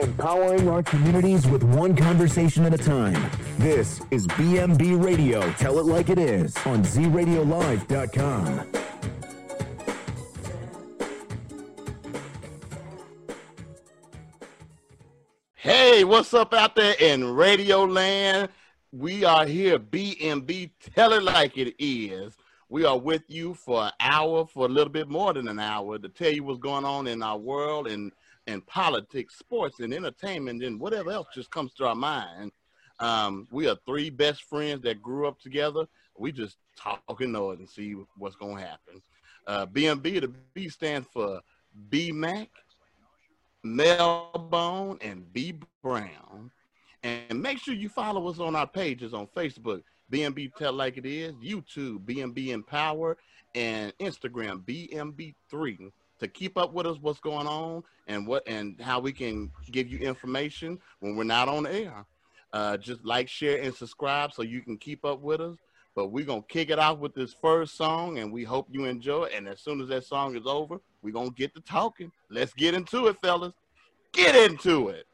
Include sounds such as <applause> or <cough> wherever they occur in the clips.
empowering our communities with one conversation at a time. This is BMB Radio. Tell it like it is on ZRadioLive.com. Hey, what's up out there in Radio Land? We are here, BMB. Tell it like it is. We are with you for an hour, for a little bit more than an hour, to tell you what's going on in our world and and politics, sports, and entertainment, and whatever else just comes to our mind. Um, we are three best friends that grew up together. We just talk and it and see what's going to happen. Uh, BMB, the B stands for B Mac, Melbone, and B Brown. And make sure you follow us on our pages on Facebook, BMB Tell Like It Is, YouTube, BMB Empower, and Instagram, BMB3 to keep up with us, what's going on, and what and how we can give you information when we're not on air. Uh, just like, share, and subscribe so you can keep up with us. But we're gonna kick it off with this first song, and we hope you enjoy. And as soon as that song is over, we're gonna get to talking. Let's get into it, fellas. Get into it.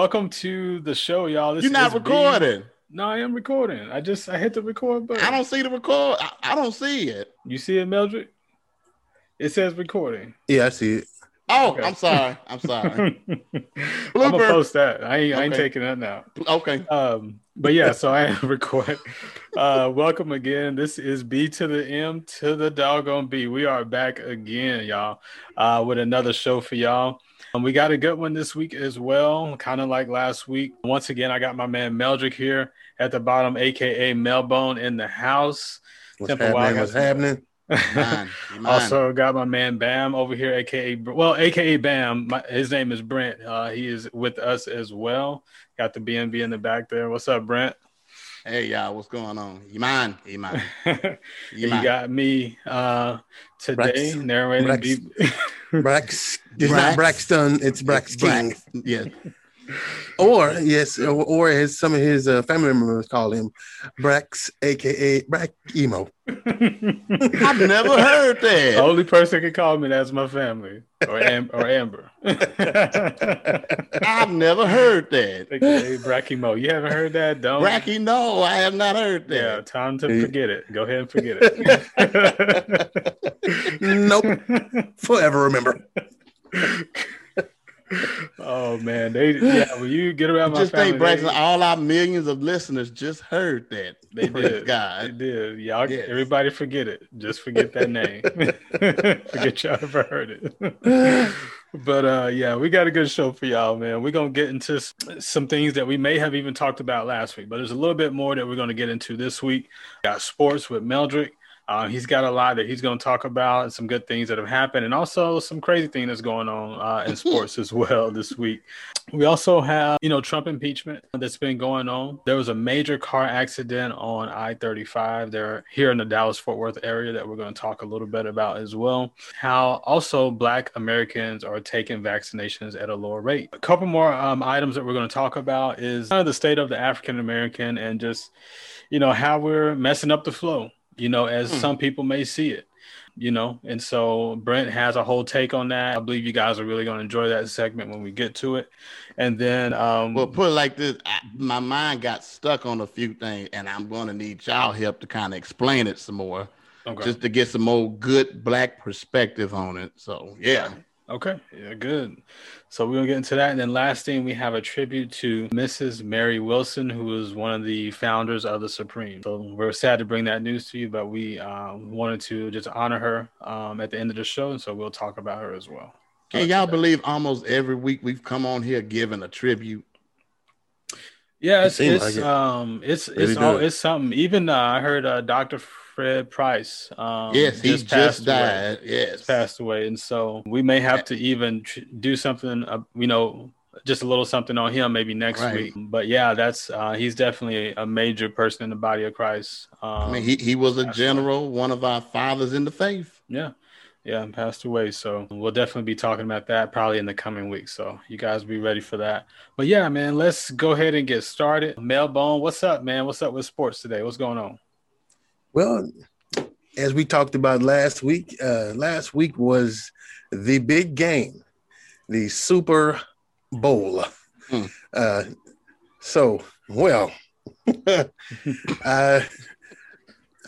Welcome to the show, y'all. This You're not recording. No, I am recording. I just I hit the record button. I don't see the record. I, I don't see it. You see it, Mildred? It says recording. Yeah, I see it. Oh, Okay. I'm sorry. I'm sorry. <laughs> I'm gonna post that. I ain't, I ain't taking that now. Okay. Um, but yeah, so I am <laughs> record. Uh, welcome again. This is B to the M to the doggone B. We are back again, y'all, uh, with another show for y'all. Um, we got a good one this week as well, kind of like last week. Once again, I got my man Meldrick here at the bottom, aka Melbone in the house. What's Temple Wild happening? What's has- happening? Mine. You mine. Also got my man Bam over here, aka well, aka Bam. My, his name is Brent. Uh, he is with us as well. Got the BNB in the back there. What's up, Brent? Hey, y'all. What's going on? You mine? <laughs> You You you got me uh, today Brax- narrating. Brax- B- Brax. It's Brax. not Braxton. It's Braxton. Brax. Yeah. Or yes, or, or as some of his uh, family members call him, Brax, aka Brack Emo. <laughs> I've never heard that. the that. only person can call me that's my family or Am- or Amber. <laughs> I've never heard that. aka Brackimo. You haven't heard that? Don't. Bracky, no, I have not heard that. Yeah, that. time to forget it. Go ahead and forget it. <laughs> Nope. Forever remember. Oh man, they yeah. When you get around my Just family, think, Braxton, they, all our millions of listeners just heard that. they <laughs> did, did. They did. Y'all, Yes. everybody forget it. Just forget that name. <laughs> <laughs> forget y'all ever heard it. but uh, yeah, we got a good show for y'all, man. We're gonna get into some things that we may have even talked about last week, but there's a little bit more that we're gonna get into this week. Got sports with Meldrick. Uh, he's got a lot that he's going to talk about and some good things that have happened, and also some crazy thing that's going on uh, in <laughs> sports as well this week. We also have, you know, Trump impeachment that's been going on. There was a major car accident on I-35 there here in the Dallas-Fort Worth area that we're going to talk a little bit about as well. How also Black Americans are taking vaccinations at a lower rate. A couple more um, items that we're going to talk about is kind of the state of the African American and just, you know, how we're messing up the flow. You know, as Hmm. some people may see it you know and so brent has a whole take on that i believe you guys are really going to enjoy that segment when we get to it and then um Well, put it like this: I, my mind got stuck on a few things, and I'm going to need y'all help to kind of explain it some more, okay. just to get some more good black perspective on it. So, yeah. Okay yeah good so we're gonna get into that and then last thing we have a tribute to mrs mary wilson who is one of the founders of the supreme so we're sad to bring that news to you but we um, wanted to just honor her um, at the end of the show and so we'll talk about her as well Can y'all believe almost every week we've come on here giving a tribute? Yeah, it's seems it's like it. um it's Really it's all it's something. Even uh, I heard uh, Dr. Fred Price. Um, yes, he just, passed away. died. Yes. Passed away, and so we may have to even tr- do something. Uh, you know, just a little something on him maybe next Right. week. But yeah, that's uh, he's definitely a major person in the body of Christ. Um, I mean, he, he was a general, one of our fathers in the faith. yeah. Yeah, and passed away. So we'll definitely be talking about that probably in the coming weeks. So you guys be ready for that. But yeah, man, let's go ahead and get started. Melbone, what's up, man? What's up with sports today? What's going on? Well, as we talked about last week, uh, last week was the big game, the Super Bowl. Hmm. Uh, so, well, <laughs> I,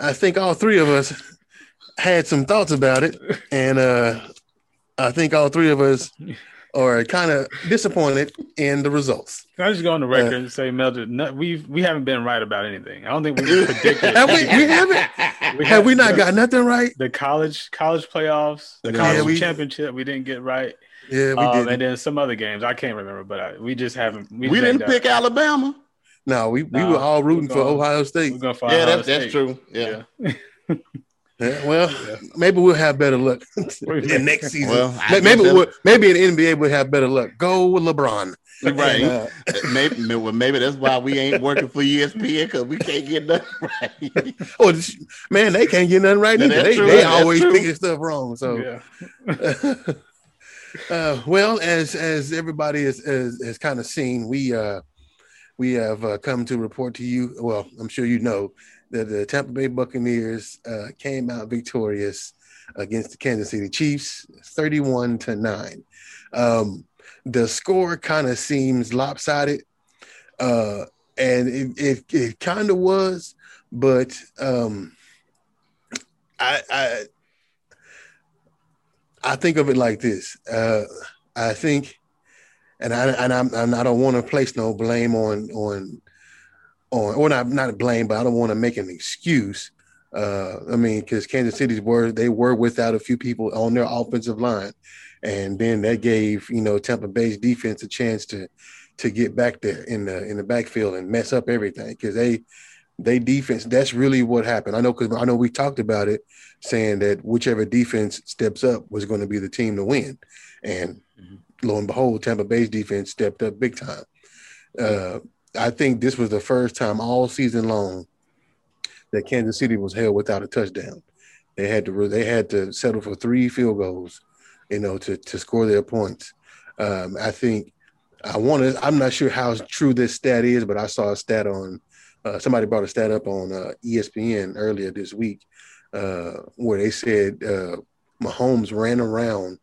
I think all three of us had some thoughts about it, and uh, I think all three of us are kind of disappointed in the results. Can I just go on the Uh, record and say, Mildred, no, we've we haven't been right about anything. I don't think we predicted. <laughs> Have we? We haven't. We Have we have- not got nothing right? the college college playoffs, the Yeah, college we- championship. We didn't get right, Yeah, we um, did. and then some other games I can't remember, but I, we just haven't. We just didn't pick done- Alabama. No, we, we No, were all rooting we're for Ohio State. gonna Yeah, Ohio that's, that's true. Yeah. Yeah. <laughs> Yeah, well, Yeah. maybe we'll have better luck <laughs> in next season. Well, maybe guess we'll, maybe in the NBA we'll have better luck. Go with LeBron. Right. And, uh, <laughs> maybe, well, maybe that's why we ain't working for ESPN because we can't get nothing <laughs> right. oh, man, they can't get nothing right Yeah, either. They, true. they always true. picking stuff wrong. So, yeah. uh, well, as as everybody has has, has kind of seen, we uh, we have uh, come to report to you. Well, I'm sure you know that the Tampa Bay Buccaneers uh, came out victorious against the Kansas City Chiefs, 31 to nine. Um, the score kind of seems lopsided. Uh, and it it, it kind of was, but um, I I I think of it like this. Uh, I think, and I and I'm, and I don't want to place no blame on on on or not not blame, but I don't want to make an excuse. Uh, I mean, because Kansas City's were they were without a few people on their offensive line, and then that gave you know Tampa Bay's defense a chance to to get back there in the in the backfield and mess up everything because they they defense that's really what happened. I know because I know we talked about it, saying that whichever defense steps up was going to be the team to win, and mm-hmm. lo and behold, Tampa Bay's defense stepped up big time. Uh, I think this was the first time all season long that Kansas City was held without a touchdown. They had to they had to settle for three field goals, you know, to to score their points. Um, I think I want to. I'm not sure how true this stat is, but I saw a stat on uh, somebody brought a stat up on uh, ESPN earlier this week uh, where they said uh, Mahomes ran around,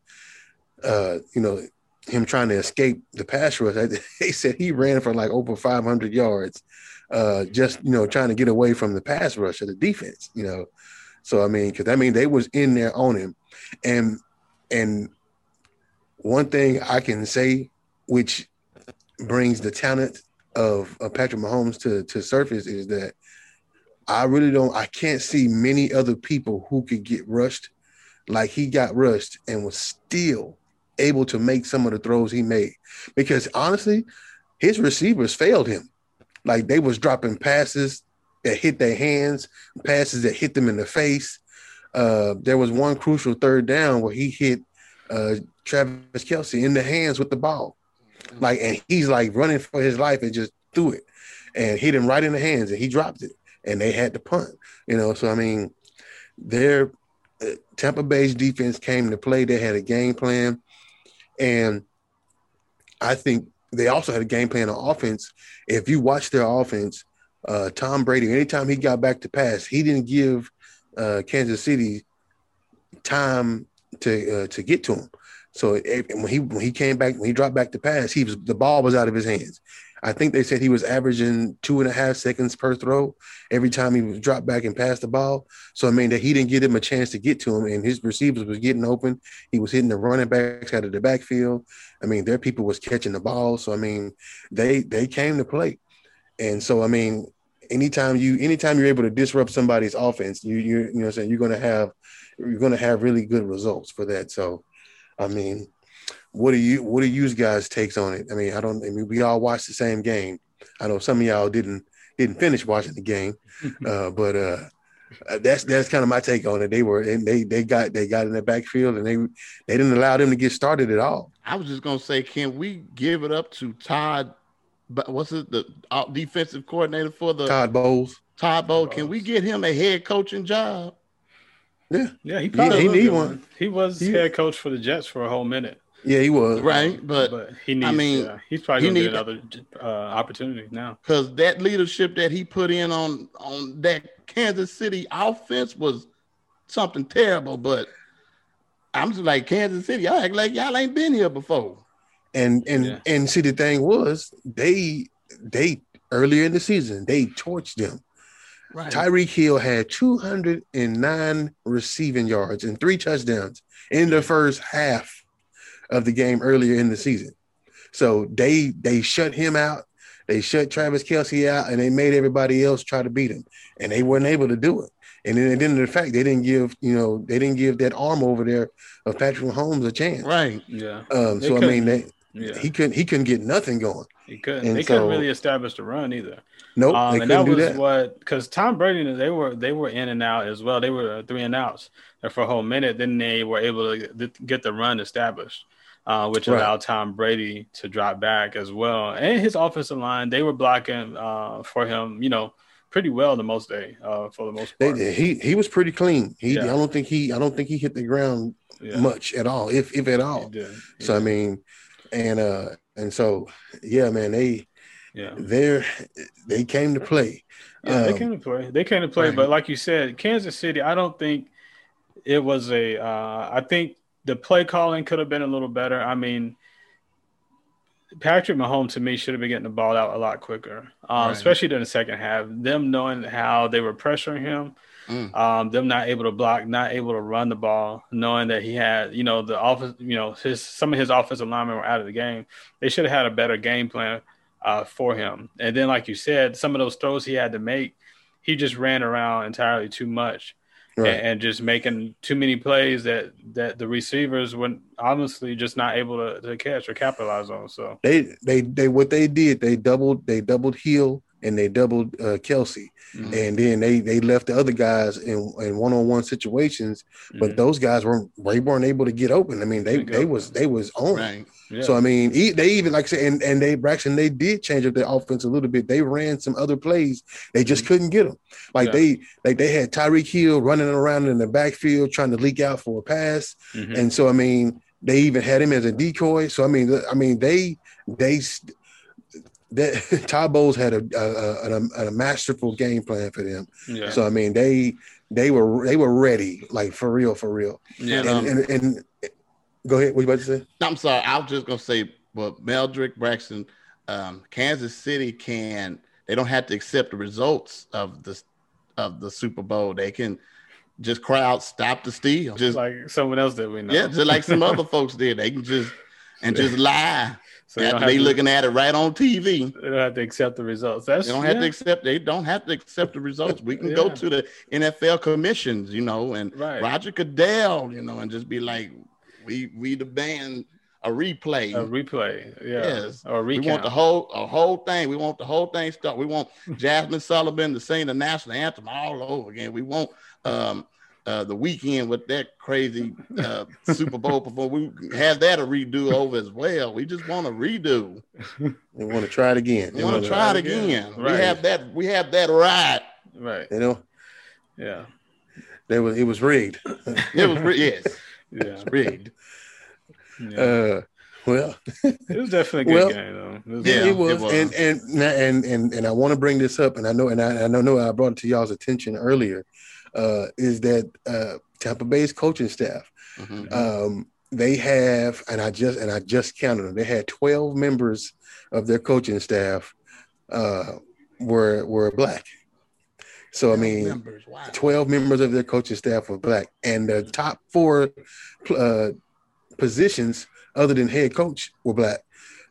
uh, you know, him trying to escape the pass rush. <laughs> They said he ran for like over 500 yards, uh, just you know, trying to get away from the pass rush of the defense. You know, so I mean, because I mean, they was in there on him, and and one thing I can say, which brings the talent of, of Patrick Mahomes to to surface is that I really don't I can't see many other people who could get rushed like he got rushed and was still able to make some of the throws he made because honestly his receivers failed him like they was dropping passes that hit their hands passes that hit them in the face uh, there was one crucial third down where he hit uh, Travis Kelce in the hands with the ball like, and he's like running for his life and just threw it and hit him right in the hands and he dropped it and they had to punt, you know. So, I mean, their uh, Tampa Bay's defense came to play. They had a game plan. And I think they also had a game plan on offense. If you watch their offense, uh, Tom Brady, anytime he got back to pass, he didn't give uh, Kansas City time to uh, to get to him. So eh, it, when he when he came back when he dropped back to pass, he was the ball was out of his hands. I think they said he was averaging two and a half seconds per throw every time he was dropped back and passed the ball. So I mean that he didn't give him a chance to get to him, and his receivers was getting open. He was hitting the running backs out of the backfield. I mean, their people was catching the ball. So I mean, they they came to play, and so I mean, anytime you anytime you're able to disrupt somebody's offense, you you you know I'm saying you're gonna have you're gonna have really good results for that. So I mean, what do you what do you guys takes on it? I mean, I don't. I mean, we all watched the same game. I know some of y'all didn't didn't finish watching the game, <laughs> uh, but uh, that's that's kind of my take on it. They were and they they got they got in the backfield and they they didn't allow them to get started at all. I was just gonna say, can we give it up to Todd? But what's it the uh, defensive coordinator for the Todd Bowles? Todd Bowles. Can we get him a head coaching job? Yeah, yeah, he probably he, he need one. He was he, head coach for the Jets for a whole minute. Yeah, he was right, but, but he needs. I mean, uh, he's probably he gonna get another uh, opportunity now because that leadership that he put in on on that Kansas City offense was something terrible. But I'm just like Kansas City. Y'all act like y'all ain't been here before. And and yeah. and see the thing was they they earlier in the season they torched them. Right. Tyreek Hill had 209 receiving yards and three touchdowns in the first half of the game earlier in the season. So they they shut him out. They shut Travis Kelce out, and they made everybody else try to beat him, and they weren't able to do it. And then, then the fact they didn't give you know they didn't give that arm over there of Patrick Mahomes a chance. Right. Yeah. Um, so I mean, they, yeah. he couldn't he couldn't get nothing going. He couldn't. And they so, couldn't really establish the run either. Nope, um, and that was that. what because Tom Brady they were they were in and out as well. They were three and outs for a whole minute. Then they were able to get the run established, uh, which right. allowed Tom Brady to drop back as well. And his offensive line they were blocking uh, for him. You know, pretty well the most day uh, for the most part. They, he he was pretty clean. He yeah. I don't think he I don't think he hit the ground yeah. much at all, if if at all. So I mean, and uh and so yeah, man, they yeah, they're they came to play. Yeah, um, they came to play. They came to play, right. but like you said, Kansas City, I don't think it was a. Uh, I think the play calling could have been a little better. I mean, Patrick Mahomes to me should have been getting the ball out a lot quicker, um, right. especially during the second half. Them knowing how they were pressuring him, mm. um, them not able to block, not able to run the ball, knowing that he had, you know, the office, you know, his some of his offensive linemen were out of the game. They should have had a better game plan uh, for him. And then, like you said, some of those throws he had to make, he just ran around entirely too much right. and, and, just making too many plays that that the receivers were honestly just not able to, to catch or capitalize on. So they they they what they did they doubled they doubled Hill and they doubled uh, Kelce, mm-hmm. and then they they left the other guys in in one on one situations, but mm-hmm. those guys weren't they weren't able to get open. I mean they they was they was on. Right. Yeah. So I mean, they even like I said, and, and they Braxton, they did change up their offense a little bit. They ran some other plays, they just mm-hmm. couldn't get them. Like yeah. they like they had Tyreek Hill running around in the backfield trying to leak out for a pass, mm-hmm. and so I mean, they even had him as a decoy. So I mean, I mean they they that <laughs> Todd Bowles had a a, a a, masterful game plan for them. Yeah. So I mean, they they were they were ready, like for real, for real. Yeah. And, um, and, and, go ahead. What you about to say? I'm sorry. I was just gonna say, but Meldrick Braxton, um, Kansas City can. They don't have to accept the results of the of the Super Bowl. They can just crowd stop the steal, just like someone else that we know. Yeah, just like some other folks did. They can just and just <laughs> lie so they, they to, looking at it right on TV. They don't have to accept the results. That's, they don't have to accept. They don't have to accept the results. We can yeah. go to the NFL commissions, you know, and right. Roger Goodell, you know, and just be like, we we demand a replay. A replay, yeah. Yes. Or. We want the whole a whole thing. We want the whole thing start. We want <laughs> Jazmine Sullivan to sing the national anthem all over again. We want um uh, the Weeknd with that crazy uh, Super Bowl performance. We have that a redo over as well. We just want to redo. We want to try it again. We want to try it again. Right. We have that. We have that right. Right. You know. Yeah. There was. It was rigged. it was rigged. Yes. Yeah. It's rigged. Yeah. Uh, well, it was definitely a good well, game, though. It was, yeah, it was. it was. And, and and and and I want to bring this up, and I know, and I, I know, I brought it to y'all's attention earlier uh, is that uh, Tampa Bay's coaching staff. Mm-hmm. Um, they have, and I just and I just counted them. They had twelve members of their coaching staff uh, were were black. So I mean, members. Wow. twelve members of their coaching staff were black, and the top four uh, positions, other than head coach, were black.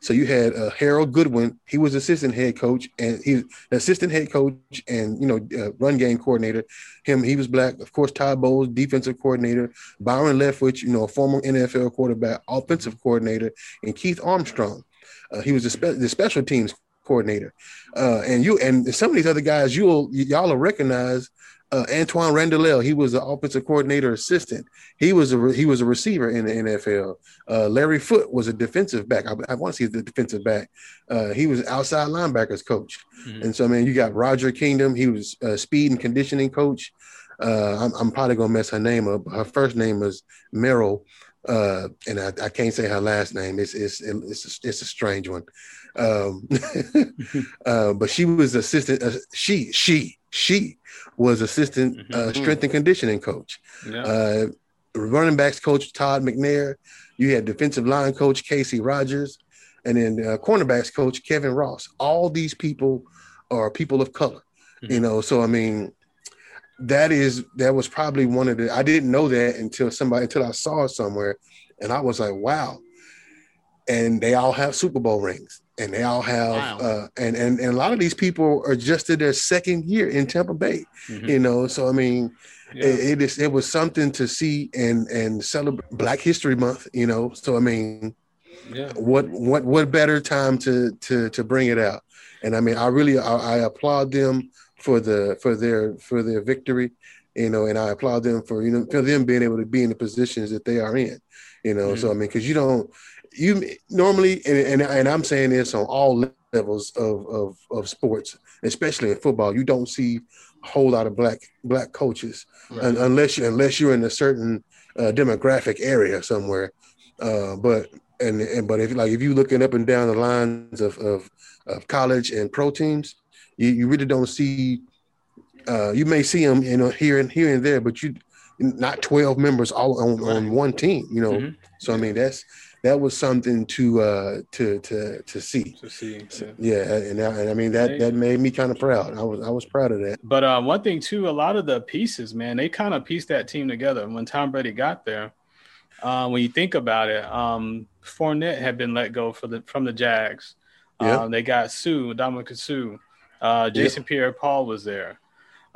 So you had uh, Harold Goodwin. He was assistant head coach, and he's assistant head coach and you know uh, run game coordinator. Him, he was black. Of course, Todd Bowles, defensive coordinator. Byron Leftwich, you know, a former NFL quarterback, offensive coordinator, and Keith Armstrong. Uh, he was the, spe- the special teams coordinator. Uh, and you and some of these other guys, you'll y'all will recognize uh, Antwaan Randle he was the offensive coordinator assistant. He was a he was a receiver in the NFL. Uh, Larry Foote was a defensive back. I, I want to see the defensive back. Uh, he was outside linebackers coach. Mm-hmm. And so I mean, you got Roger Kingdom. He was a speed and conditioning coach. Uh, I'm, I'm, probably gonna mess her name up. Her first name was Merrill, uh, and I, I, can't say her last name. It's it's it's a, it's a strange one. Um, <laughs> uh, but she was assistant. she she she was assistant mm-hmm. uh, strength and conditioning coach. Yeah. Uh, running backs coach Todd McNair. You had defensive line coach Kacy Rodgers, and then uh, cornerbacks coach Kevin Ross. All these people are people of color. Mm-hmm. You know, so I mean, that is that was probably one of the. I didn't know that until somebody until I saw it somewhere, and I was like, wow. And they all have Super Bowl rings and they all have wow. uh, and, and and a lot of these people are just in their second year in Tampa Bay, mm-hmm. you know. So I mean, yeah. it, it is it was something to see and and celebrate Black History Month, you know. So I mean, yeah. what what what better time to to to bring it out? And I mean, I really I, I applaud them for the for their for their victory, you know, and I applaud them for you know for them being able to be in the positions that they are in, you know. Mm-hmm. So I mean, because you don't you normally, and, and, and I'm saying this on all levels of, of, of sports, especially in football, you don't see a whole lot of black black coaches right. unless you unless you're in a certain uh, demographic area somewhere. Uh, but and, and but if like if you looking up and down the lines of of, of college and pro teams, you, you really don't see. Uh, you may see them, you know, here and here and there, but you not 12 members all on, on one team, you know. Mm-hmm. So I mean that's that was something to uh to to to see. To see, yeah. yeah, and, I- and I mean that that made me kind of proud. I was I was proud of that. But uh, one thing too, a lot of the pieces, man, they kind of pieced that team together. When Tom Brady got there, uh, when you think about it, um, Fournette had been let go for the from the Jags. Yeah. Um, they got Suh, Dominic Suh, uh, Jason Pierre-Paul was there,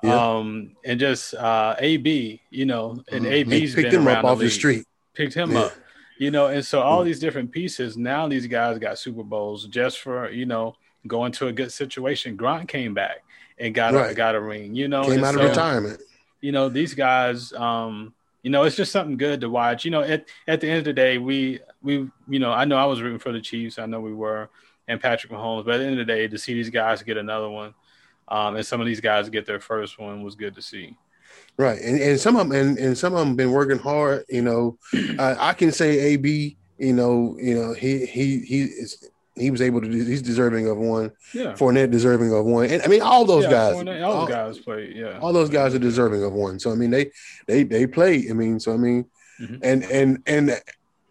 Yeah. um, and just uh, AB, you know, and Mhm. AB's picked been him around up off the league street. picked him up. You know, and so all Mm. these different pieces. Now these guys got Super Bowls just for you know going to a good situation. Grant came back and got a, Right. got a ring. You know, Came and out of retirement. You know, these guys. Um, you know, it's just something good to watch. You know, at at the end of the day, we we you know I know I was rooting for the Chiefs. I know we were, and Patrick Mahomes. But at the end of the day, to see these guys get another one, um, and some of these guys get their first one was good to see. Right, and, and some of them and, and some of them been working hard. You know, <clears throat> I, I can say AB. You know, you know he he he is he was able to. do He's deserving of one. Yeah. Fournette deserving of one, and I mean all those yeah, guys. Fournette, all, all, guys played. Yeah. all those guys are deserving of one. So I mean they they they play. I mean so I mean, Mhm. and and and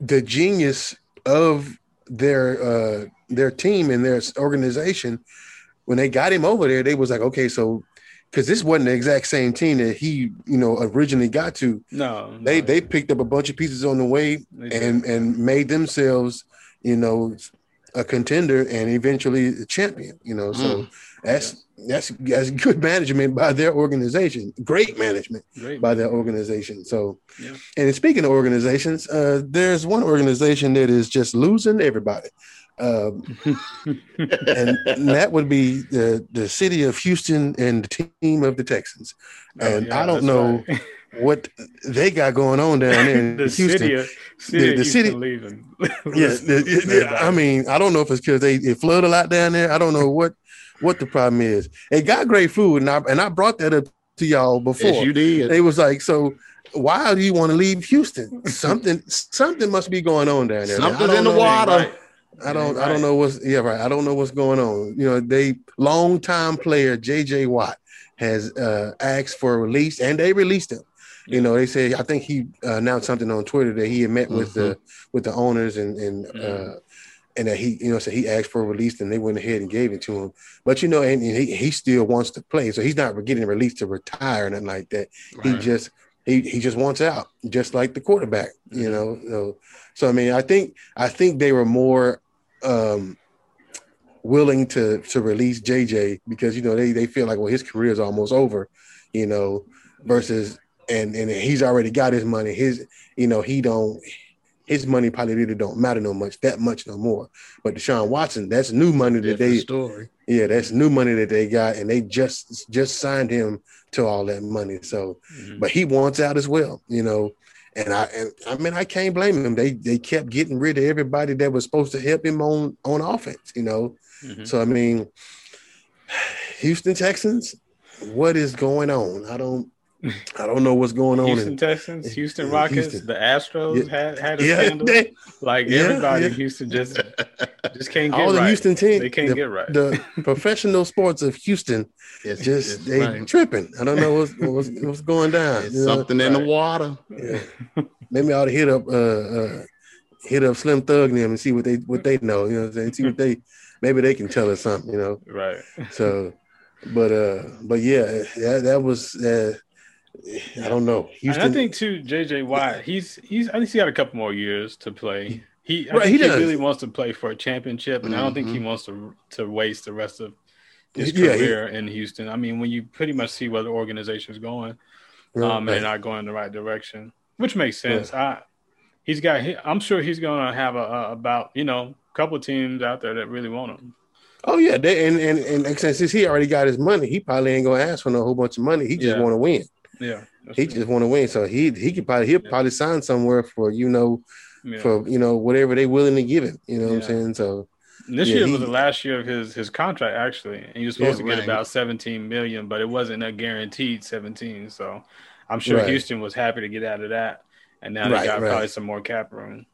the genius of their uh their team and their organization when they got him over there, they was like okay so. Because this wasn't the exact same team that he, you know, originally got to. No, They no, they picked up a bunch of pieces on the way and and made themselves, you know, a contender and eventually a champion. You know, so Mm. that's that's that's good management by their organization. Great management Great. by their organization. So, Yeah. and speaking of organizations, uh, there's one organization that is just losing everybody. Um, <laughs> and that would be the the city of Houston and the team of the Texans. And Oh, yeah, I don't know right. what they got going on down there in <laughs> the Houston. city, of, city, the of Houston city- leaving. <laughs> Yes, the- the- the- I mean, I don't know if it's because they it flooded a lot down there. I don't know what what the problem is. They got great food, and I and I brought that up to y'all before. Yes, you did. they was like, so why do you want to leave Houston? Something something must be going on down there. I Something's in the water. Right. I don't Right. I don't know what's yeah right. I don't know what's going on. You know, they longtime player JJ Watt has uh asked for a release and they released him. You know, they say I think he uh, announced something on Twitter that he had met with the with the owners and and uh and that he, you know, so he asked for a release and they went ahead and gave it to him. But you know, and, and he, he still wants to play, so he's not getting released to retire or nothing like that. He just he he just wants out, just like the quarterback, you know. So, so I mean, I think I think they were more um willing to to release JJ because you know they they feel like well his career is almost over, you know, versus and and he's already got his money. His you know he don't his money probably really don't matter no much that much no more. But Deshaun Watson, that's new money that Different they story. yeah, that's new money that they got, and they just just signed him to all that money. So, Mhm. but he wants out as well, you know. And I, and I mean, I can't blame him. They they kept getting rid of everybody that was supposed to help him on on offense, you know. Mhm. So I mean, <sighs> Houston Texans, what is going on? I don't, I don't know what's going on. Houston in, Texans, Houston Rockets, Houston. the Astros had had a yeah, scandal. they- like yeah, everybody in. Houston just <laughs> just can't get all the right. Houston team, They can't the, get right. the professional sports of Houston <laughs> It's just it's they right. tripping. I don't know what's what's, what's going <laughs> down. It's you know? something in the water. Yeah. Maybe I ought to hit up uh, uh hit up Slim Thug and them and see what they what they know. You know what I'm saying? See what they maybe they can tell us something, you know. right. So but uh but yeah, that, that was uh I don't know. Houston, I think too, JJ Watt, he's he's I think he got a couple more years to play. He Right, he he, really wants to play for a championship, and I don't think he Mhm. wants to to waste the rest of his Yeah, he- career in Houston. I mean, when you pretty much see where the organization is going, Right, um, and right. they're not going in the right direction, which makes sense. I he's got he, I'm sure he's going to have a, a about you know a couple teams out there that really want him. Oh yeah, they, and and and like I said, since he already got his money, he probably ain't gonna ask for no whole bunch of money. He just Yeah. want to win. Yeah, He true. just want to win. So he he could probably he'll Yeah. probably sign somewhere for you know Yeah. for you know whatever they willing to give him. You know what I'm saying? So And this Yeah, year he- was the last year of his his contract actually, and he was supposed Yeah, to get right. about 17 million, but it wasn't a guaranteed 17. So I'm sure Right. Houston was happy to get out of that, and now Right, they got right. probably some more cap room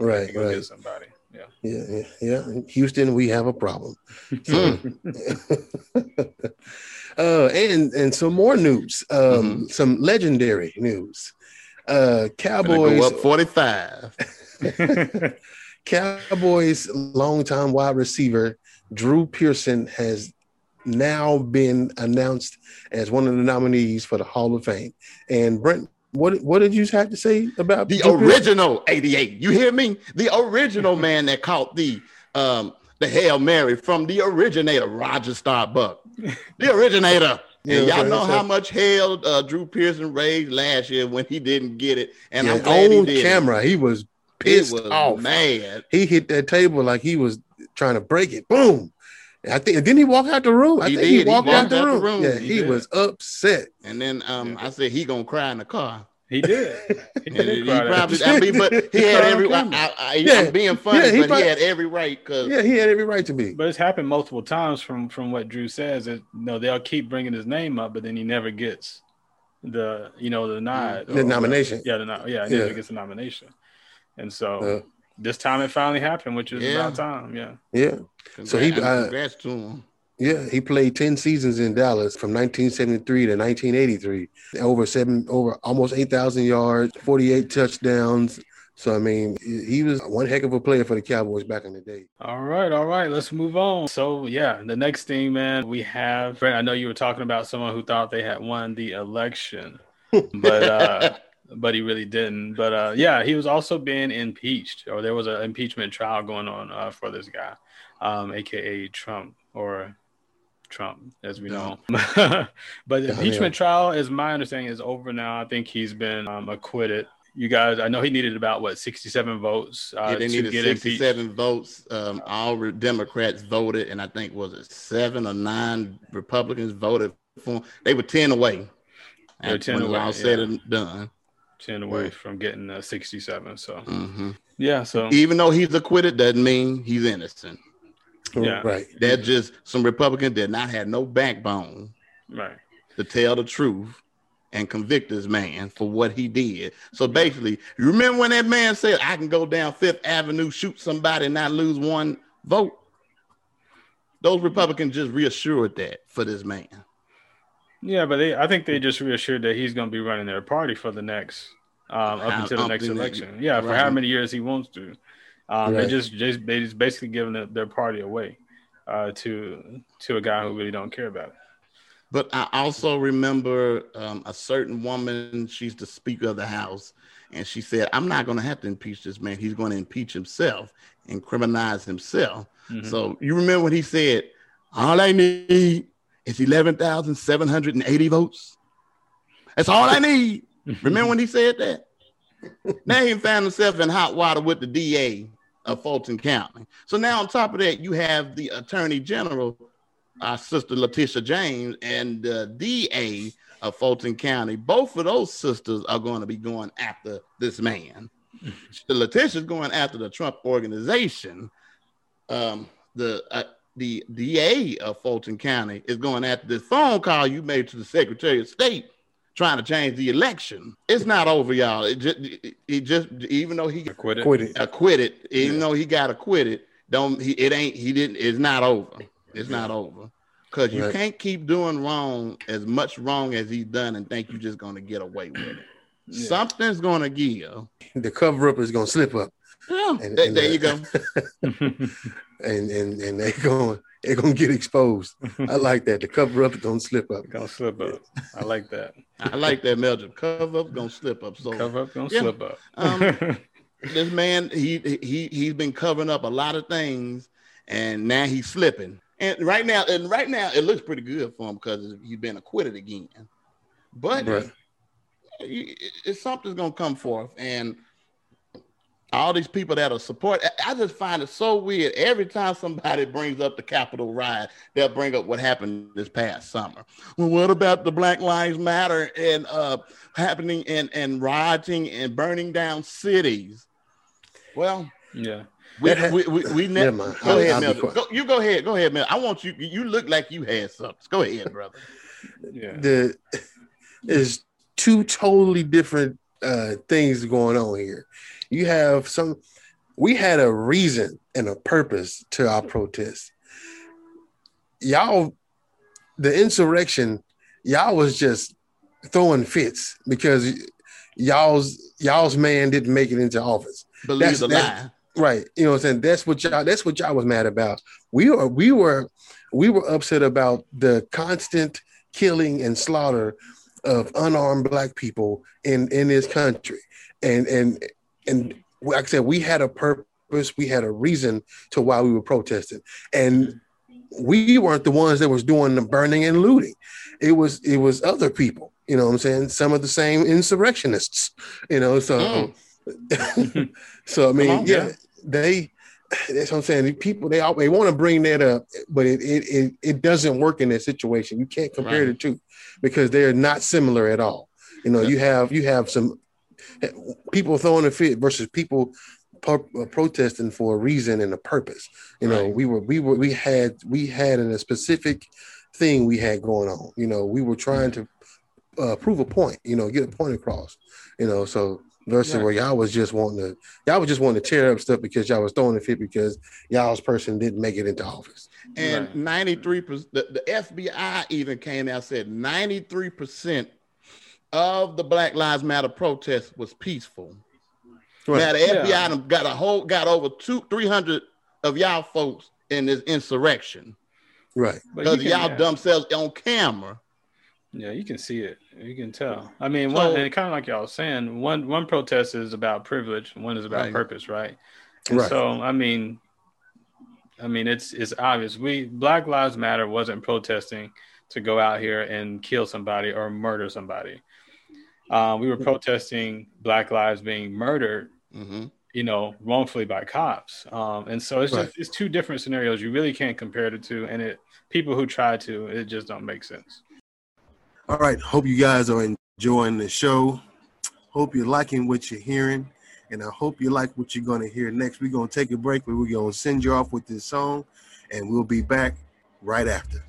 right, right. get somebody. Yeah, Yeah, yeah, yeah. Houston, we have a problem. So, <laughs> uh, and and some more news. Um, Some legendary news. Uh, Cowboys. up 45. <laughs> Cowboys longtime wide receiver Drew Pearson has now been announced as one of the nominees for the Hall of Fame. And Brent, what what did you have to say about the Pearson? original 88. You hear me? The original <laughs> man that caught the um the Hail Mary from the originator, Roger Staubach. The originator. <laughs> Yeah, and y'all know how much hell uh, Drew Pearson raised last year when he didn't get it. And Yeah, I'm glad he did. camera, he was He pissed was off. mad. He hit that table like he was trying to break it. Boom. I think didn't he walk out the room? I He think did. He walked, walked out, the, out the room. room. Yeah, He he, was upset. And then um, I said he gonna cry in the car. he did. <laughs> He did he cry that. probably, I mean, but <laughs> he had every. I. I, I, Yeah. I'm being funny, Yeah, he but probably- he had every right because Yeah, he had every right to be. But it's happened multiple times from from what Drew says. That you know they'll keep bringing his name up, but then he never gets the you know the nod, The or nomination. Yeah, the no- yeah, he Yeah. never gets the nomination. And so Uh, this time it finally happened, which is Yeah. about time. Yeah, yeah. So he, congrats, uh, congrats to him. Yeah, he played 10 seasons in Dallas from 1973 to 1983. Over seven, over almost 8,000 yards, 48 touchdowns. So, I mean, he was one heck of a player for the Cowboys back in the day. All right, all right, let's move on. So, yeah, the next thing, man, we have. Brent, I know you were talking about someone who thought they had won the election, <laughs> but uh, but he really didn't. But uh, yeah, he was also being impeached, or there was an impeachment trial going on uh, for this guy, um, aka Trump or Trump, as we know. <laughs> but the Yeah, impeachment trial, is my understanding, is over now. I think he's been um, acquitted. You guys, I know he needed about what 67 votes uh, Yeah, they needed get impeached. 67 votes. Um, all re- Democrats voted, and I think was it seven or nine Republicans voted for. Him. They were 10 away. They were After 10 when it was away, all said and done. 10 away from getting uh, 67. So, Mhm. yeah, so Even though he's acquitted, doesn't mean he's innocent. Yeah. Right. They're just some Republicans did not have no backbone right. to tell the truth and convict this man for what he did. So basically, you remember when that man said, I can go down Fifth Avenue, shoot somebody, and not lose one vote? Those Republicans just reassured that for this man. Yeah, but they, I think they just reassured that he's going to be running their party for the next, um, up until the next election. Yeah, for how many years he wants to. Um, They Right. just, just they just basically giving the, their party away uh, to to a guy who really don't care about it. But I also remember um, a certain woman, she's the Speaker of the House, and she said, I'm not going to have to impeach this man. He's going to impeach himself and criminalize himself. Mhm. So you remember when he said, All I need is 11,780 votes? That's all I need. Remember when he said that? now he found himself in hot water with the DA of Fulton County. So now on top of that, you have the Attorney General, our sister Letitia James, and the DA of Fulton County. Both of those sisters are going to be going after this man. Letitia's going after the Trump organization. Um, the uh, the DA of Fulton County is going after this phone call you made to the Secretary of State trying to change the election. It's not over, y'all. It just, it, it just even though he Acquitted. Quit it. acquitted, even though he got acquitted, don't he? It ain't. He didn't. It's not over. It's not over. Cause you Right. can't keep doing wrong as much wrong as he's done and think you're just gonna get away with it. <clears throat> Yeah. Something's gonna give. The cover up is going to slip up. Yeah, And- there, and, there you go. <laughs> <laughs> And and and they're <laughs> going they're going to get exposed. I <laughs> like that. The cover up is going to slip up. gonna slip up. I like that. I like that, Melvin. Cover up, gonna slip up. So Cover up, gonna Yeah. slip up. Um, <laughs> this man, he he he's been covering up a lot of things, and now he's slipping. And right now, and right now, it looks pretty good for him because he's been acquitted again. But Right. it- it's something's gonna come forth, and all these people that are support. I- I just find it so weird. Every time somebody brings up the Capitol riot, they'll bring up what happened this past summer. Well, what about the Black Lives Matter and uh, happening and and rioting and burning down cities? Well, yeah. we That we we, we Never ne- mind. Go I'll- ahead, I'll be Go, you go ahead. Go ahead, Milton. I want you. You look like you had something. Go ahead, <laughs> brother. Yeah. the there's two totally different uh things going on here. You have some we had a reason and a purpose to our protest. Y'all the insurrection, y'all was just throwing fits because y'all's y'all's man didn't make it into office. Believe That's- the that's- lie. Right. You know what I'm saying? That's what y'all that's what y'all was mad about. We were we were we were upset about the constant killing and slaughter of unarmed black people in in this country. And and and like I said, we had a purpose, we had a reason to why we were protesting. And we weren't the ones that was doing the burning and looting. It was it was other people, you know what I'm saying? Some of the same insurrectionists, you know, so mm. <laughs> so I mean, on, yeah, they that's what I'm saying. People they they want to bring that up, but it, it it it doesn't work in that situation. You can't compare the two because they're not similar at all. You know, Yeah. you have you have some people throwing a fit versus people pro- uh, protesting for a reason and a purpose. You know, Right. we were we were we had we had a specific thing we had going on. You know, we were trying to uh, prove a point. You know, get a point across. You know, so versus Right. where y'all was just wanting to y'all was just wanting to tear up stuff because y'all was throwing a fit because y'all's person didn't make it into office. And 93 percent the, the FBI even came out and said 93 percent of the Black Lives Matter protest was peaceful. Right. Now the FBI done got a whole got over two 300 of y'all folks in this insurrection Right. Because y'all yeah. themselves on camera. Yeah, you can see it. You can tell. I mean, So- one and kind of like y'all saying, one one protest is about privilege, one is about Right. purpose, right? And Right. So, I mean, I mean, it's it's obvious. We Black Lives Matter wasn't protesting to go out here and kill somebody or murder somebody. Uh, we were protesting Black lives being murdered, Mhm. you know, wrongfully by cops. Um, and so it's Right. just it's two different scenarios. You really can't compare the two, and it people who try to, it just don't make sense. All right. Hope you guys are enjoying the show. Hope you're liking what you're hearing. And I hope you like what you're going to hear next. We're going to take a break, but we're going to send you off with this song, and we'll be back right after.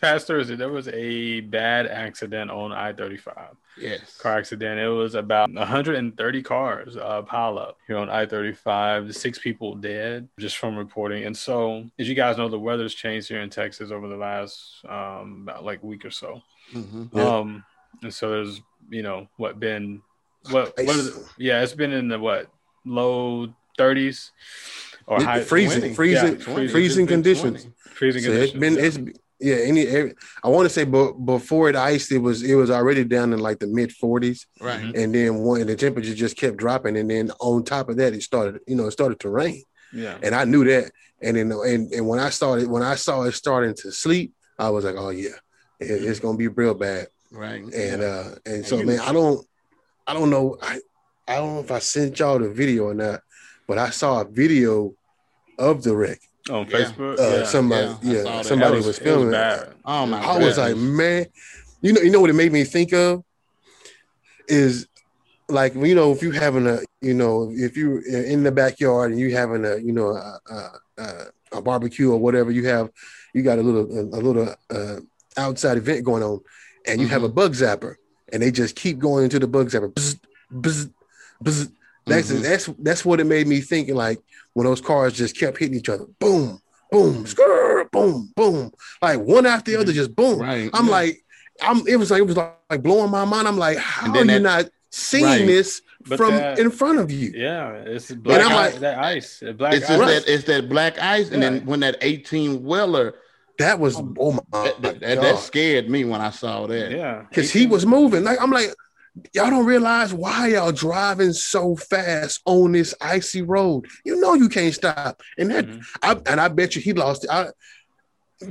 Past Thursday there was a bad accident on I thirty five. Yes. Car accident. It was about 130 cars uh, pile up here on I 35. Six people dead just from reporting. And so, as you guys know, the weather's changed here in Texas over the last um, about like week or so. Mhm. Yeah. Um, and so there's, you know, what been, what, what is it? Yeah, it's been in the what low 30s or high freezing, freezing, Yeah, Twenty. freezing It's conditions. 20. freezing So it's conditions. been it's yeah. Any, every, I want to say, but before it iced, it was it was already down in like the mid 40s, Right. Mhm. and then one the temperature just kept dropping, and then on top of that, it started you know it started to rain, yeah. and I knew that, and then and and when I started when I saw it starting to sleep, I was like, oh yeah, it, it's gonna be real bad, Right. and uh and so you- man, I don't I don't know I I don't know if I sent y'all the video or not, but I saw a video of the wreck. On Yeah. Facebook. Uh, yeah. somebody, yeah, yeah, somebody That was, was, it filming. bad. oh my I was like, man, you know, you know what it made me think of is like you know if you having a you know if you in the backyard and you having a you know a, a, a, a barbecue or whatever you have you got a little a, a little uh, outside event going on and you have a bug zapper and they just keep going into the bug zapper bzz, bzz, bzz. That's Mhm. that's that's what it made me think like when those cars just kept hitting each other boom boom skrr, boom boom like one after the other just boom Right. I'm yeah. like, I'm. It was like it was like, like blowing my mind. I'm like, how are then you not seeing Right. this But from that- in front of you? Yeah, it's black I'm like- that ice. Black it's just ice. that it's that black ice, and then when that 18 wheeler That was oh my, that, that, that, god, that scared me when I saw that. yeah, because he was moving. Like I'm like, y'all don't realize why y'all driving so fast on this icy road. You know you can't stop, and that Mhm. I, and I bet you he lost. I,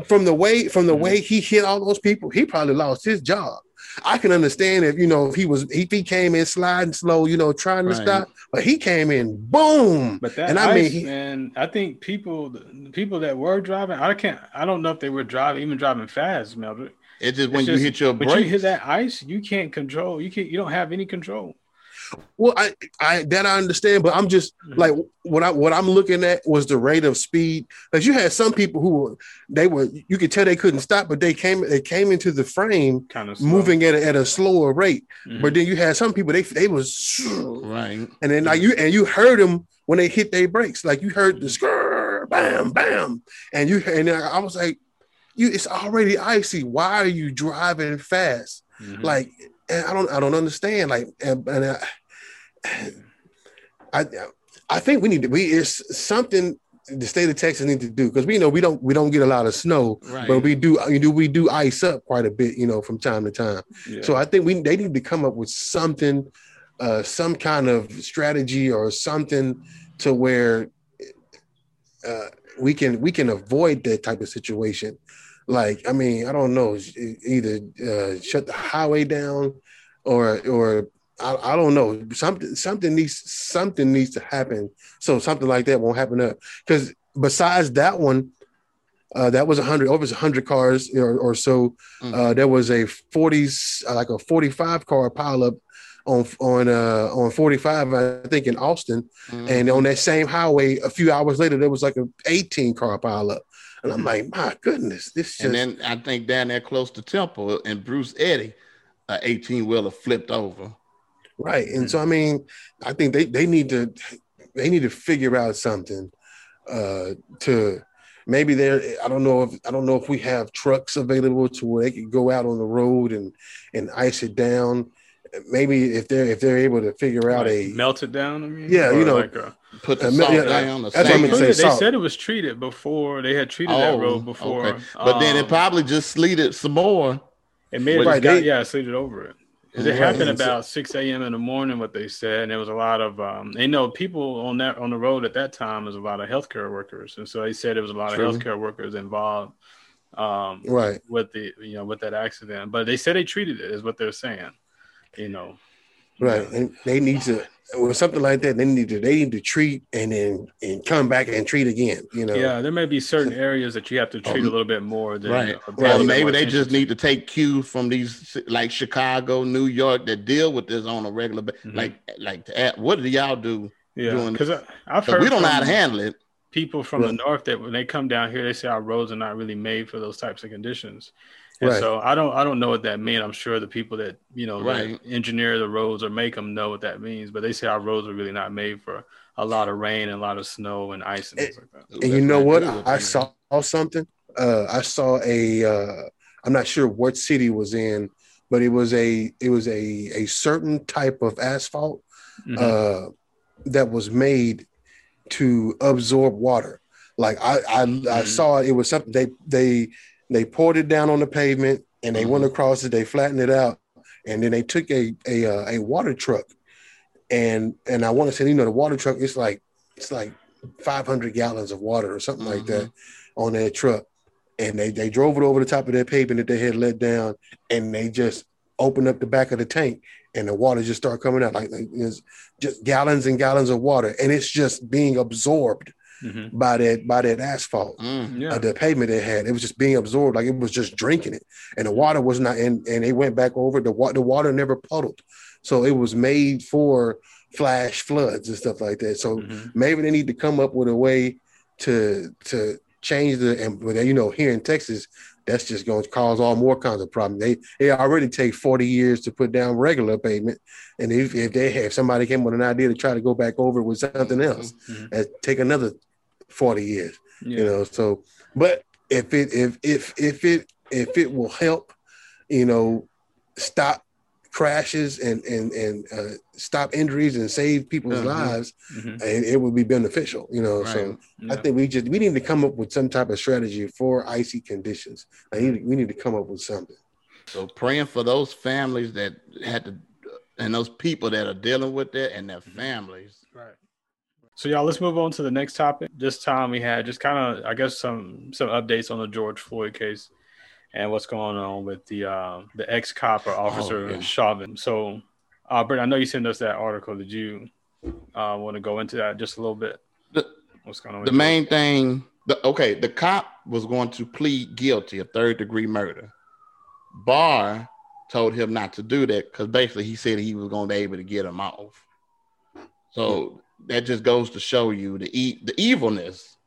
from the way from the Mhm. way he hit all those people, he probably lost his job. I can understand if you know if he was if he came in sliding slow, you know, trying to Right. stop, but he came in boom. But that And ice, I mean, man, I think people, the people that were driving, I can't, I don't know if they were driving, even driving fast, Melvin. It's just when It's you hit your But you hit that ice, you can't control. You can't. You don't have any control. Well, I, I that I understand, but I'm just Mhm. like what I what I'm looking at was the rate of speed. Because you had some people who were they were you could tell they couldn't stop, but they came they came into the frame Kind of moving at a, at a slower rate. Mm-hmm. But then you had some people they they was right. and then like you and you heard them when they hit their brakes, like you heard the skrr, bam, bam, and you and I was like, you it's already icy. Why are you driving fast? Mhm. like and I don't I don't understand like and, and I, I I think we need to we it's something the state of Texas need to do because we know we don't we don't get a lot of snow Right. but we do you do we do ice up quite a bit you know from time to time Yeah. so I think we they need to come up with something uh some kind of strategy or something to where uh we can we can avoid that type of situation like i mean i don't know either uh, shut the highway down or or I, I don't know something something needs something needs to happen so something like that won't happen up because besides that one uh, that was a hundred over a hundred cars or, or so. Mm. Uh, there was a forty like a forty five car pileup on on uh, on forty five I think in Austin, Mhm. and on that same highway a few hours later there was like a eighteen car pileup, and I'm like, my goodness, this just and then I think down there close to Temple and Bruce Eddy, a 18 wheeler flipped over. Right. And so I mean, I think they, they need to they need to figure out something uh to maybe there I don't know if I don't know if we have trucks available to where they could go out on the road and and ice it down. Maybe if they're if they're able to figure out Like, a melt it down. I mean, Yeah, you know, like a, Put the salt yeah, down. the that's what they, I'm sand. gonna say, they salt. said it was treated before. They had treated that road before. Oh, okay. But then it Um, probably just sleeted some more. It may have Right, just got, they- yeah, sleeted over it. 'Cause It Right, happened about 6 a.m. in the morning, what they said, and there was a lot of, um, they know people on that on the road at that time was a lot of healthcare workers, and so they said there was a lot True. of healthcare workers involved um, right. with the you know with that accident. But they said they treated it, is what they're saying. You know, Right. And they need to with something like that, they need to they need to treat and then and come back and treat again. You know. yeah, there may be certain areas that you have to treat a little bit more than Right. uh, pay Well, maybe they just need to take cues from these like Chicago, New York that deal with this on a regular basis. Mhm. Like, like to add, what do y'all do? yeah, doing- because I've heard we don't know how to handle it. people from Right. the north that when they come down here, they say our roads are not really made for those types of conditions. And Right. so I don't I don't know what that means. I'm sure the people that you know that Right. engineer the roads or make them know what that means. But they say our roads are really not made for a lot of rain and a lot of snow and ice and things like that. And you know what? I, I saw something. Uh, I saw a. Uh, I'm not sure what city was in, but it was a. It was a a certain type of asphalt Mhm. uh, that was made to absorb water. Like I, I, I Mhm. saw it. It was something they they they poured it down on the pavement and they went across it. They flattened it out, and then they took a a uh, a water truck, and and I want to say you know the water truck it's like it's like 500 gallons of water or something like that on that truck, and they they drove it over the top of that pavement that they had let down, and they just opened up the back of the tank and the water just started coming out like, like it's just gallons and gallons of water. And it's just being absorbed Mhm. by that by that asphalt Mm. Yeah. uh, the pavement it had it was just being absorbed like it was just drinking it and the water was not and and they went back over the water the water never puddled so it was made for flash floods and stuff like that so Mhm. maybe they need to come up with a way to to change the and but you know here in Texas that's just going to cause all more kinds of problems. They they already take 40 years to put down regular pavement. And if, if they have somebody came with an idea to try to go back over with something else, Mhm. that take another 40 years. Yeah. You know, so but if it if if if it if it will help, you know, stop crashes and and and uh, stop injuries and save people's Mhm. lives, Mhm. and it would be beneficial. You know, so Yeah. I think we just we need to come up with some type of strategy for icy conditions. I need we need to come up with something. So praying for those families that had to, and those people that are dealing with that and their families. Right. So y'all, let's move on to the next topic. This time we had just kind of, I guess, some some updates on the George Floyd case and what's going on with the uh, the ex cop or officer yeah. Chauvin. So, uh, Britt, I know you sent us that article. Did you uh, want to go into that just a little bit? The, What's going on? the main thing, the, okay, the cop was going to plead guilty of third degree murder. Barr told him not to do that because basically he said he was going to be able to get him off. So that just goes to show you the e- the evilness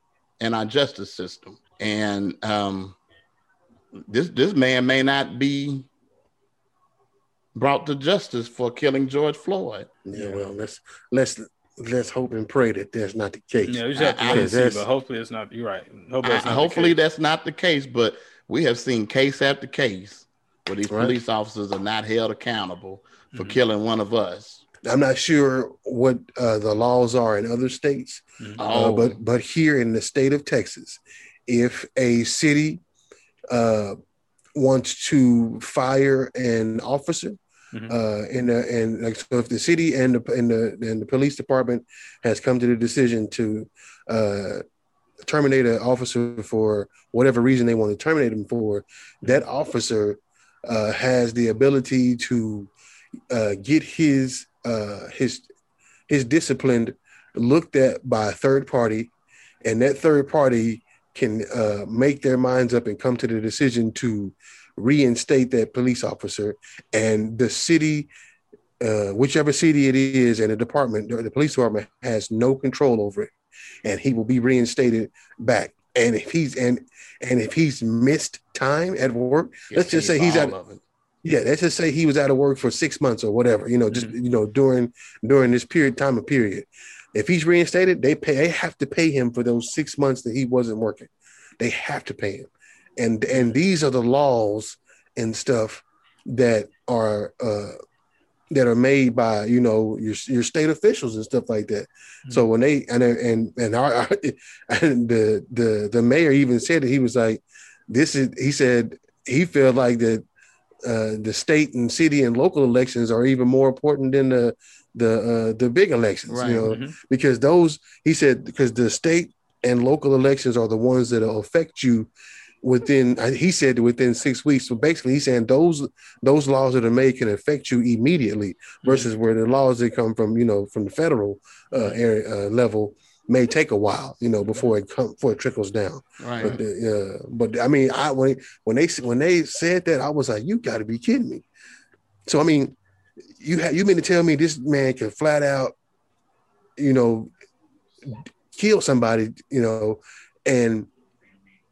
in our justice system. And um, this this man may not be brought to justice for killing George Floyd. Yeah, Yeah. well, let's let's let's hope and pray that that's not the case. Yeah, we just have to I- I- see, but hopefully it's not. You're right. Hopefully, it's I- not hopefully that's not the case, but we have seen case after case where these Right. police officers are not held accountable for Mhm. killing one of us. I'm not sure what uh, the laws are in other states, Mhm. uh, Oh, but but here in the state of Texas, if a city uh, wants to fire an officer, Mhm. uh, the and like so, if the city and the and the and the police department has come to the decision to uh, terminate an officer for whatever reason they want to terminate him for, that officer uh, has the ability to uh, get his uh, his his discipline looked at by a third party, and that third party can uh, make their minds up and come to the decision to reinstate that police officer, and the city. Uh, whichever city it is, and the department, the police department has no control over it, and he will be reinstated back. And if he's and and if he's missed time at work, let's just say he's at of. Yeah, let's just say he was out of work for six months or whatever, you know, just you know, during during this period time of period. If he's reinstated, they pay they have to pay him for those six months that he wasn't working. They have to pay him. And and these are the laws and stuff that are uh that are made by you know your your state officials and stuff like that. So when they and and and our <laughs> and the the the mayor even said that he was like, this is he said he felt like that uh, the state and city and local elections are even more important than the the uh, the big elections, Right. you know, Mhm. because those he said because the state and local elections are the ones that will affect you within uh, he said within six weeks. So basically, he's saying those those laws that are made can affect you immediately versus where the laws that come from you know from the federal uh, area uh, level may take a while, you know, before it come before it trickles down. Right. But the, uh, but I mean, I when when they when they said that, I was like, you got to be kidding me. So I mean, you ha- you mean to tell me this man can flat out, you know, kill somebody, you know, and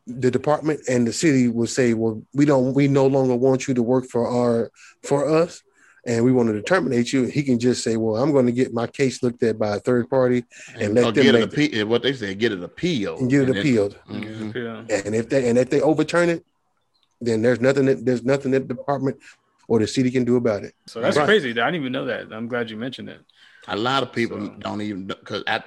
the department and the city will say, "Well, we don't, we no longer want you to work for our for us." And we want to terminate you, he can just say, "Well, I'm going to get my case looked at by a third party and, And let them get it make appe- what they say, get it appealed. and get it And appealed." Mhm. Yeah. And if they and if they overturn it, then there's nothing that there's nothing that the department or the city can do about it. So that's Right. crazy. I didn't even know that. I'm glad you mentioned it. A lot of people So- don't even because I,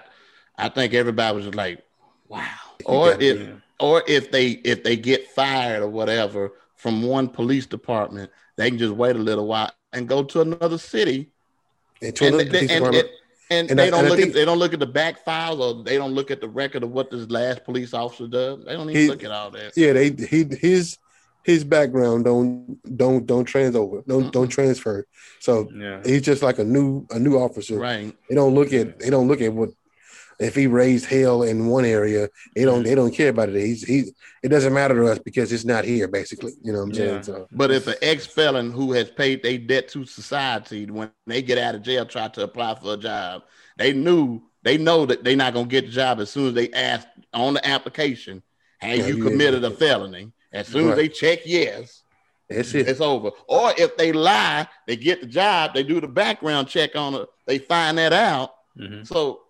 I think everybody was just like, wow. <laughs> Or if Yeah. or if they if they get fired or whatever from one police department, they can just wait a little while and go to another city And, and, the they- and, and, and And they don't and I look think- at they don't look at the back files or they don't look at the record of what this last police officer does. They don't even He- look at all that. yeah, they he his his background don't don't don't trans over don't don't transfer. So Yeah. he's just like a new a new officer. Right. They don't look at they don't look at what if he raised hell in one area, they don't they don't care about it. He's he it doesn't matter to us because it's not here, basically. You know what I'm saying? So But if an ex felon who has paid their debt to society, when they get out of jail, try to apply for a job, they knew they know that they're not gonna get the job as soon as they ask on the application, "Have Yeah, you you- committed a felony?" As soon as they check yes, that's it. it's over. Or if they lie, they get the job, they do the background check on it, they find that out. Mhm. So,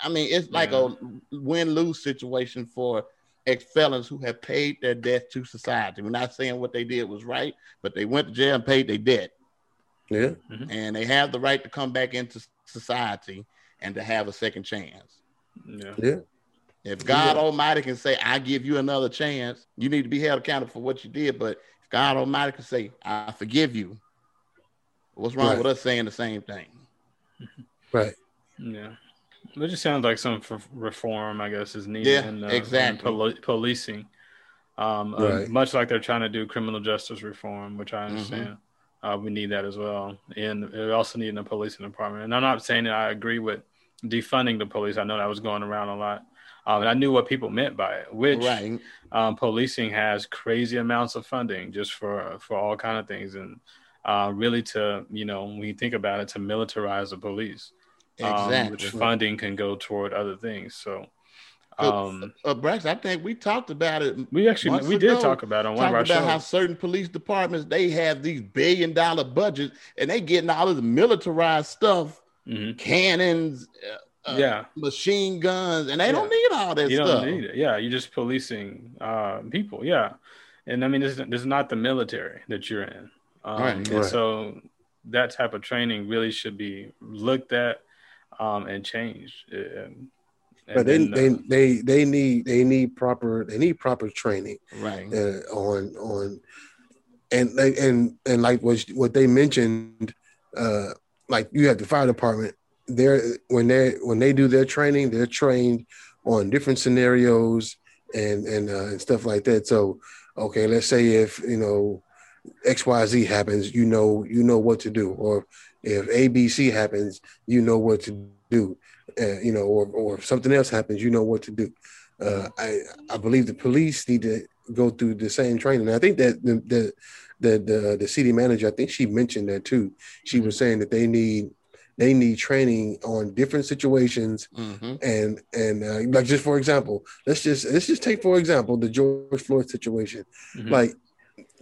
I mean, it's like Yeah. a win lose situation for ex felons who have paid their debt to society. We're not saying what they did was right, but they went to jail and paid their debt, Yeah. Mm-hmm. and they have the right to come back into society and to have a second chance. Yeah. Yeah. If God Almighty can say, I give you another chance, you need to be held accountable for what you did. But if God Almighty can say, I forgive you, what's wrong Right. with us saying the same thing? <laughs> Right. Yeah. It just sounds like some f- reform, I guess, is needed Yeah, in, uh, exactly. in poli- policing. Um, uh, much like they're trying to do criminal justice reform, which Mm-hmm. I understand. Uh, we need that as well. And we also need in the policing department. And I'm not saying that I agree with defunding the police. I know that was going around a lot. Um, and I knew what people meant by it, which Right. um, policing has crazy amounts of funding just for for all kind of things and uh, really to you know when you think about it to militarize the police um, Exactly. which funding can go toward other things so So, um, uh, Brax, I think we talked about it. we actually we did talk about it on one of our about how certain police departments they have these billion dollar budgets and they getting all of the militarized stuff, Mhm. cannons, uh, uh, yeah machine guns, and they Yeah. don't need all that you stuff. don't need it yeah you're just policing uh, people yeah and i mean this, this is not the military that you're in um, Right. and Right. so that type of training really should be looked at um, and change. and, But they, then, they uh, they they need they need proper they need proper training Right. uh, on on and and and like what what they mentioned uh like you have the fire department they're when they when they do their training they're trained on different scenarios and and uh, and stuff like that so okay let's say if you know xyz happens you know you know what to do. Or if abc happens you know what to do. Uh, you know or or if something else happens you know what to do. Uh, I I believe the police need to go through the same training. I think that the the the the, the city manager, I think she mentioned that too. She was saying that they need they need training on different situations. Hmm and and uh, like just for example, let's just let's just take for example the George Floyd situation, Mhm. like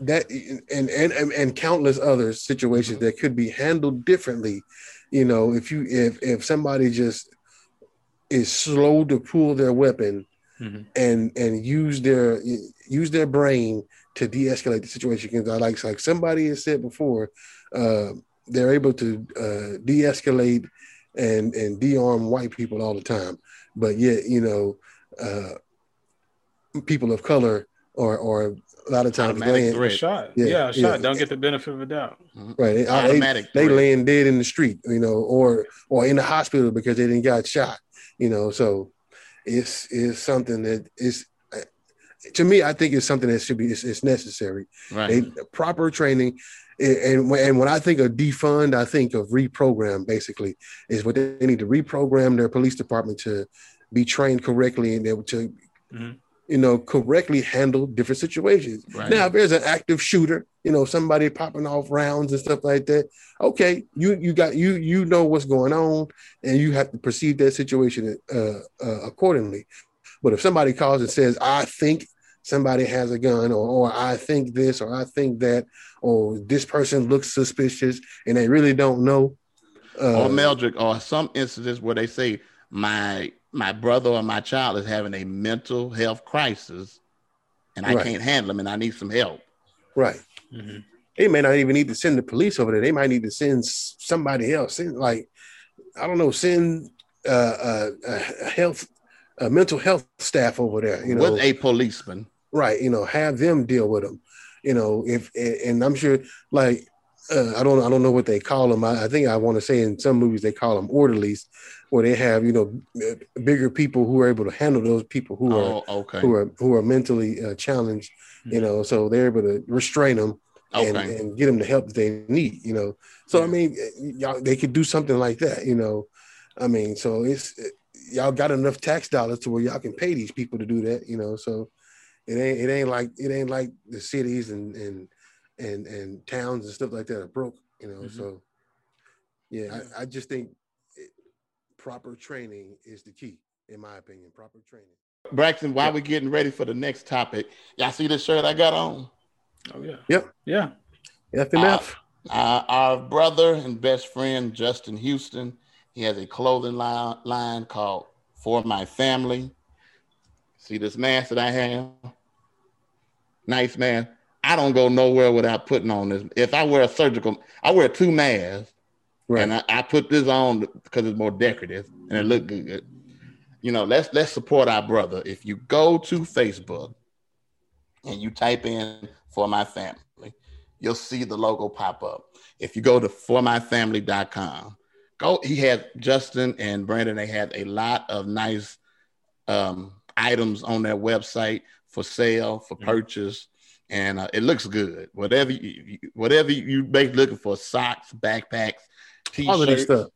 that and and and, countless other situations that could be handled differently. You know, if you if if somebody just is slow to pull their weapon Mhm. and and use their use their brain to de-escalate the situation because I like like somebody has said before uh, they're able to uh, de-escalate and and de-arm white people all the time but yet you know uh, people of color or or a lot of times Automatic laying, shot Yeah, yeah, shot yeah. don't get the benefit of a doubt right they, they, Automatic. they threat. laying dead in the street you know or or in the hospital because they didn't got shot you know so it's it's something that is uh, to me i think it's something that should be it's, it's necessary right. they, proper training and, and when- and when i think of defund i think of reprogram basically is what they need to reprogram their police department to be trained correctly and able to Mhm. You know correctly handle different situations Right. now if there's an active shooter you know, somebody popping off rounds and stuff like that. Okay, you you got you you know what's going on, and you have to perceive that situation uh, uh, accordingly. But if somebody calls and says, "I think somebody has a gun," or, or "I think this," or "I think that," or "This person looks suspicious," and they really don't know, uh, or Meldrick, or some instances where they say my my brother or my child is having a mental health crisis, and I Right. can't handle them, and I need some help. right? Mhm. They may not even need to send the police over there. They might need to send somebody else. Send like, I don't know, send uh, uh, uh, health, uh, mental health staff over there. You know, with a policeman. right? You know, have them deal with them. You know, if and, and I'm sure, like, uh, I don't, I don't know what they call them. I, I think I want to say in some movies they call them orderlies, where they have you know uh, bigger people who are able to handle those people who are Oh, okay. who are who are mentally uh, challenged. You know, so they're able to restrain them and, Okay. and get them the help that they need. You know, so I mean, y'all they could do something like that. You know, I mean, so it's y'all got enough tax dollars to where y'all can pay these people to do that. You know, so it ain't it ain't like it ain't like the cities and and and and towns and stuff like that are broke. You know, Mhm. so yeah, I, I just think proper training is the key, in my opinion. Proper training. Braxton, while we're getting ready for the next topic, y'all see this shirt I got on? Oh yeah. Yep. Yeah. FMF. Uh, our brother and best friend Justin Houston, he has a clothing line, line called For My Family. See this mask that I have? Nice man. I don't go nowhere without putting on this. If I wear a surgical, I wear two masks, right. and I, I put this on because it's more decorative and it look good. You know, let's let's support our brother. If you go to Facebook and you type in for my family, you'll see the logo pop up. If you go to formyfamily.com, go he has Justin and Brandon, they have a lot of nice um, items on their website for sale, for Mhm. purchase, and uh, it looks good. Whatever you, you- whatever you make looking for, socks, backpacks, t-shirts, Quality stuff.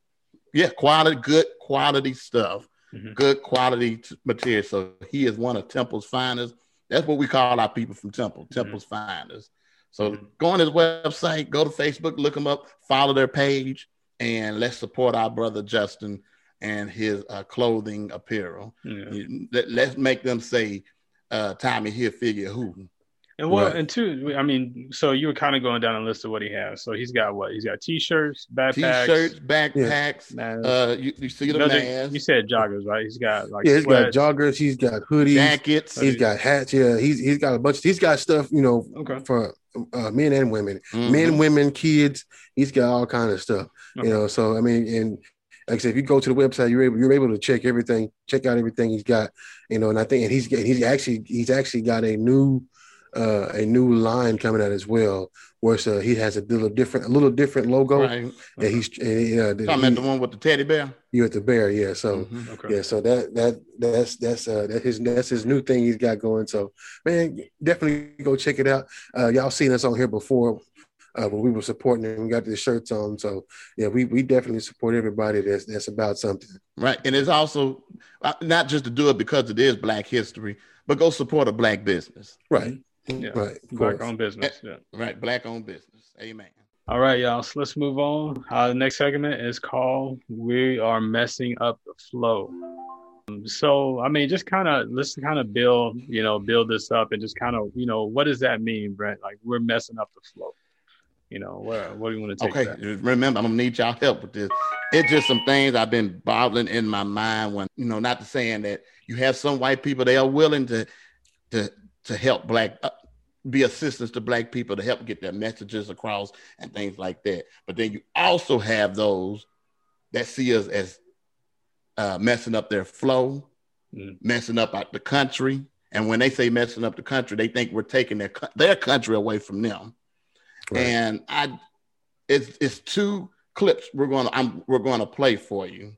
yeah, quality, good quality stuff, Mhm. good quality t- material. So he is one of Temple's finest. That's what we call our people from Temple, Temple's finest. So Mhm. go on his website, go to Facebook, look him up, follow their page, and let's support our brother Justin and his uh, clothing apparel. Let, let's make them say, uh, Tommy here figure who. And well, Right. and two, I mean, so you were kind of going down a list of what he has. So he's got what? He's got t-shirts, backpacks, T-shirts, backpacks. masks. Uh, you, you see the No, they- you said joggers, right? He's got like Yeah, he's got joggers. He's got hoodies. jackets. He's got hats. Yeah, he's he's got a bunch. He's got stuff. You know, Okay. for uh, men and women, Mhm. men, women, kids. He's got all kind of stuff. Okay. You know, so I mean, and like I said, if you go to the website, you're able you're able to check everything, check out everything he's got. You know, and I think and he's he's actually he's actually got a new uh a new line coming out as well, where so he has a little different a little different logo. Right. that he's and, uh, that Talking about he- the one with the teddy bear. you at the bear, yeah. So Mhm. Okay. yeah, so that that that's that's uh that his that's his new thing he's got going. So man, definitely go check it out. Uh y'all seen us on here before uh when we were supporting him, we got the shirts on. So yeah, we we definitely support everybody that's that's about something. Right. And it's also uh, not just to do it because it is Black History, but go support a Black business. Right. Yeah. Right. Black owned business. Yeah. Right. Black owned business. Amen. All right, y'all. So let's move on. Uh, the next segment is called "We Are Messing Up the Flow." Um, So, I mean, just kind of let's kind of build, you know, build this up and just kind of, you know, what does that mean, Brent? Like we're messing up the flow. You know, where what do you want to take? Okay. that? Remember, I'm gonna need y'all help with this. It's just some things I've been bottling in my mind when, you know, not to saying that you have some white people, they are willing to to to help black uh, be assistance to black people to help get their messages across and things like that. But then you also have those that see us as uh, messing up their flow, Mm. messing up the country. And when they say messing up the country, they think we're taking their their country away from them. Right. And I, it's it's two clips we're going to I'm we're going to play for you.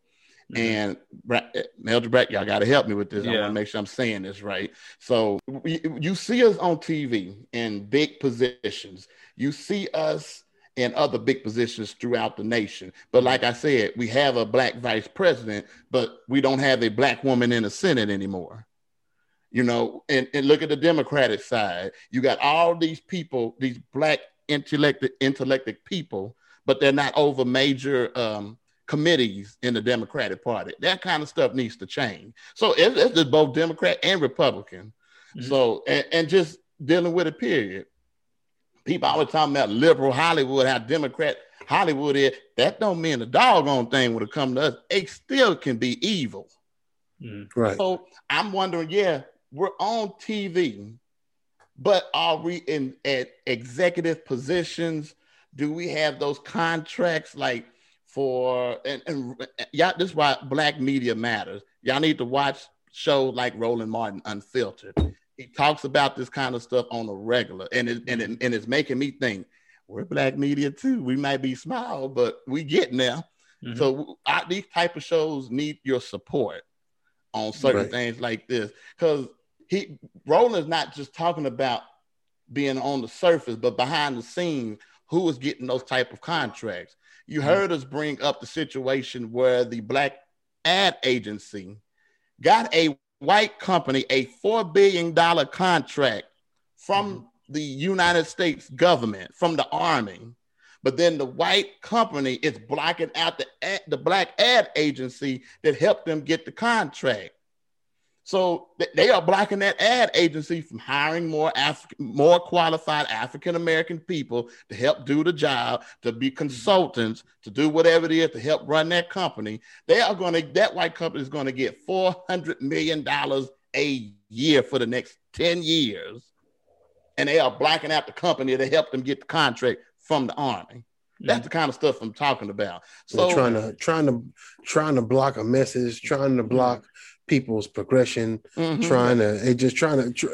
Mhm. And eh, Mildred Brax, y'all got to help me with this. I want to make sure I'm saying this right. So you, you see us on TV in big positions. You see us in other big positions throughout the nation. But like I said, we have a black vice president, but we don't have a black woman in the Senate anymore. You know, and, and look at the Democratic side. You got all these people, these black intellected, intellected people, but they're not over major um, committees in the Democratic Party. That kind of stuff needs to change. So it's, it's both Democrat and Republican. Mm-hmm. So and, and, just dealing with it. Period. People always talking about liberal Hollywood, how Democrat Hollywood is. That don't mean the doggone thing would have come to us. It still can be evil. Mm-hmm. Right. So I'm wondering, yeah, we're on TV, but are we in at executive positions? Do we have those contracts like for and, and y'all this is why black media matters. Y'all need to watch shows like Roland Martin Unfiltered. He talks about this kind of stuff on a regular, and it, and it, and it's making me think we're black media too. We might be small, but we get now. Mm-hmm. So I, these type of shows need your support on certain right. things like this because he Roland's not just talking about being on the surface, but behind the scenes, who is getting those type of contracts. You mm-hmm. heard us bring up the situation where the black ad agency got a white company a $4 billion contract from mm-hmm. the United States government, from the army. But then the white company is blocking out the, the black ad agency that helped them get the contract. So they are blocking that ad agency from hiring more Af- more qualified African American people to help do the job, to be consultants, to do whatever it is to help run that company. They are going to that white company is going to get four hundred million dollars a year for the next ten years, and they are blocking out the company to help them get the contract from the army. That's the kind of stuff I'm talking about. So They're trying to trying to trying to block a message, trying to block mm-hmm. People's progression, mm-hmm. trying to it just trying to tr-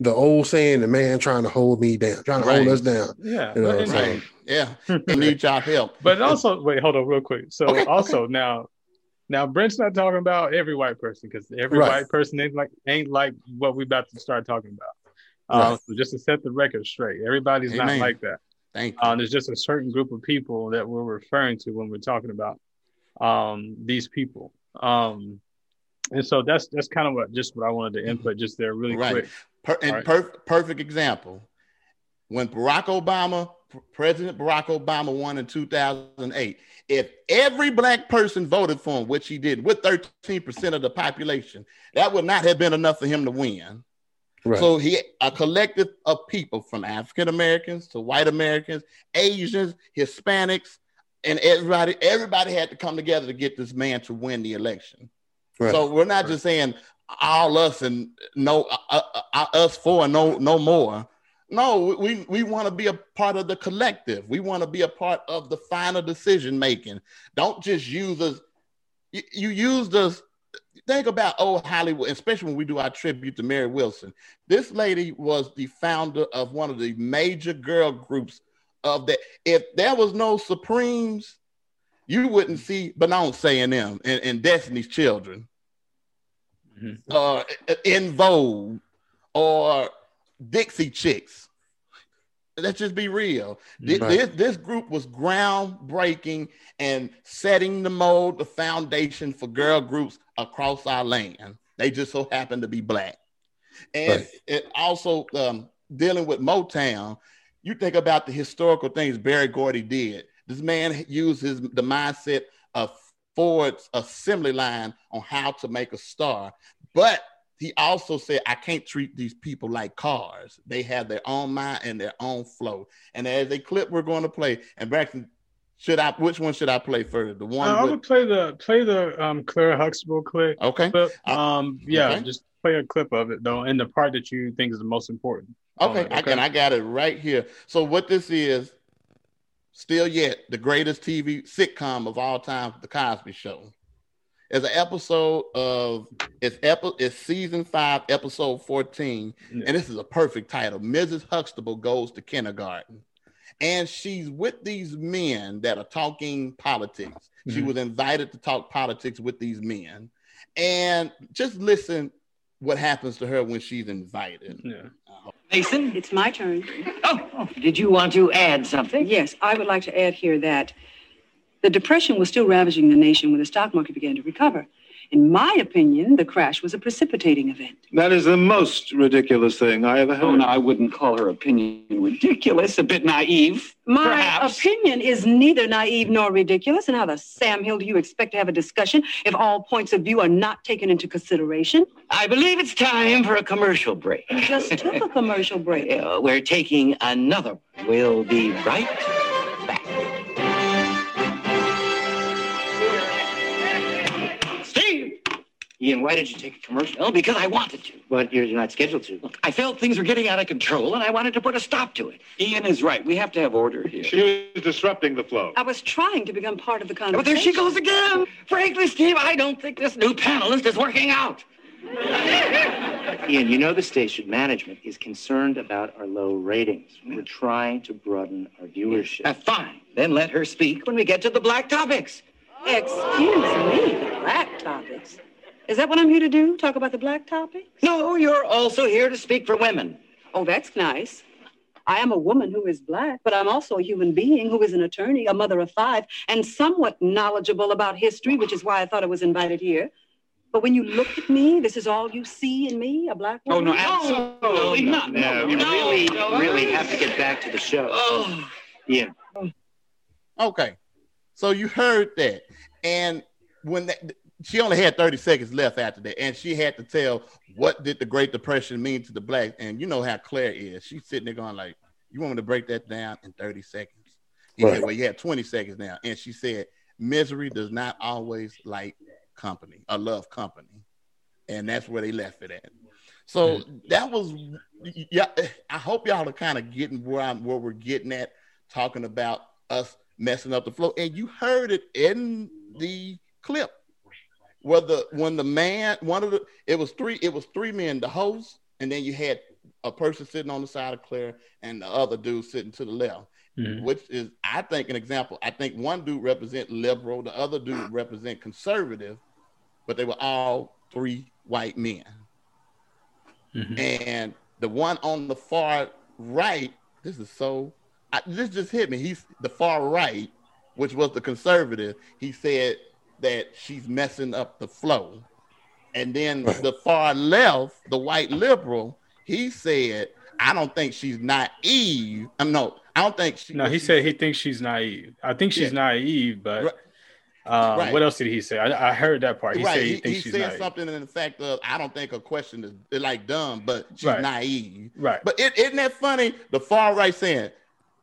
the old saying, the man trying to hold me down, trying to right. hold us down. Yeah, you know, right. yeah, <laughs> we need y'all help. But also, wait, hold on, real quick. So okay, also okay. now, now Brent's not talking about every white person because every right. white person ain't like ain't like what we about to start talking about. Uh, so just to set the record straight, everybody's Amen. not like that. Thank you. Uh, there's just a certain group of people that we're referring to when we're talking about um, these people. Um, and so that's that's kind of what just what I wanted to input just there really right. quick. Per, and right. per, perfect example. When Barack Obama, President Barack Obama won in 2008, if every black person voted for him, which he did with 13% of the population, that would not have been enough for him to win. Right. So he a collective of people from African Americans to white Americans, Asians, Hispanics, and everybody everybody had to come together to get this man to win the election. Right. So we're not right. just saying all us and no uh, uh, uh, us four and no no more. No, we we want to be a part of the collective. We want to be a part of the final decision making. Don't just use us. You, you used us. Think about old Hollywood, especially when we do our tribute to Mary Wilson. This lady was the founder of one of the major girl groups of that. If there was no Supremes, you wouldn't see Beyonce and them and, and Destiny's Children mm-hmm. uh, En Vogue or Dixie Chicks. Let's just be real. This, right. this, this group was groundbreaking and setting the mold, the foundation for girl groups across our land. They just so happened to be black. And right. it also um, dealing with Motown, you think about the historical things Berry Gordy did. This man used his the mindset of Ford's assembly line on how to make a star. But he also said, I can't treat these people like cars. They have their own mind and their own flow. And as a clip we're going to play, and Braxton, should I which one should I play first? The one uh, I would play the play the um Claire Huxtable clip. Okay. Clip. Uh, um yeah, okay. just play a clip of it though, and the part that you think is the most important. Okay, okay. I can I got it right here. So what this is, still yet the greatest TV sitcom of all time, The Cosby Show. It's an episode of it's epi- it's season five, episode 14, yeah. and this is a perfect title. Mrs. Huxtable goes to kindergarten. And she's with these men that are talking politics. Mm-hmm. She was invited to talk politics with these men. And just listen what happens to her when she's invited. Yeah. Mason? It's my turn. Oh, oh, did you want to add something? Yes, I would like to add here that the Depression was still ravaging the nation when the stock market began to recover. In my opinion, the crash was a precipitating event. That is the most ridiculous thing I ever heard. Oh, no, I wouldn't call her opinion ridiculous, a bit naive. My Perhaps. opinion is neither naive nor ridiculous, and how the Sam Hill do you expect to have a discussion if all points of view are not taken into consideration? I believe it's time for a commercial break. You just took a commercial break. <laughs> Uh, we're taking another. We'll be right Ian, why did you take a commercial? Oh, because I wanted to. But you're not scheduled to. Look, I felt things were getting out of control, and I wanted to put a stop to it. Ian is right. We have to have order here. She was disrupting the flow. I was trying to become part of the conversation. But there she goes again. Frankly, Steve, I don't think this new panelist is working out. Ian, you know the station management is concerned about our low ratings. We're trying to broaden our viewership. Uh, fine. Then let her speak when we get to the black topics. Excuse me, the black topics. Is that what I'm here to do? Talk about the black topic? No, you're also here to speak for women. Oh, that's nice. I am a woman who is black, but I'm also a human being who is an attorney, a mother of five, and somewhat knowledgeable about history, which is why I thought I was invited here. But when you look at me, this is all you see in me, a black oh, woman? Oh, woman? no, absolutely not. No, we no, really, no. really have to get back to the show. Oh. Ian, Okay, so you heard that, and when that, she only had 30 seconds left after that, and she had to tell what did the Great Depression mean to the blacks, and you know how Claire is. She's sitting there going like, "You want me to break that down in 30 seconds?" He Right. said, "Well, you have 20 seconds now," and she said, "Misery does not always like company or love company," and that's where they left it at. So that was, yeah. I hope y'all are kind of getting where I'm, where we're getting at, talking about us messing up the flow, and you heard it in the clip. Where the when the man one of the it was three it was three men the host and then you had a person sitting on the side of Claire and the other dude sitting to the left Mhm. which is I think an example. I think one dude represent liberal, the other dude represent conservative, but they were all three white men. Mhm. And the one on the far right, this is so I, this just hit me. He's the far right, which was the conservative. He said that she's messing up the flow. And then Right. the far left, the white liberal, he said, I don't think she's naive. I'm no, I don't think she No, he she- said he thinks she's naive. I think she's Yeah. naive, but Right. um, Right. what else did he say? I, I heard that part. He right. said he, he, he said naive. something in the fact of I don't think her question is is like dumb, but she's Right. naive. Right. But is isn't that funny? The far right saying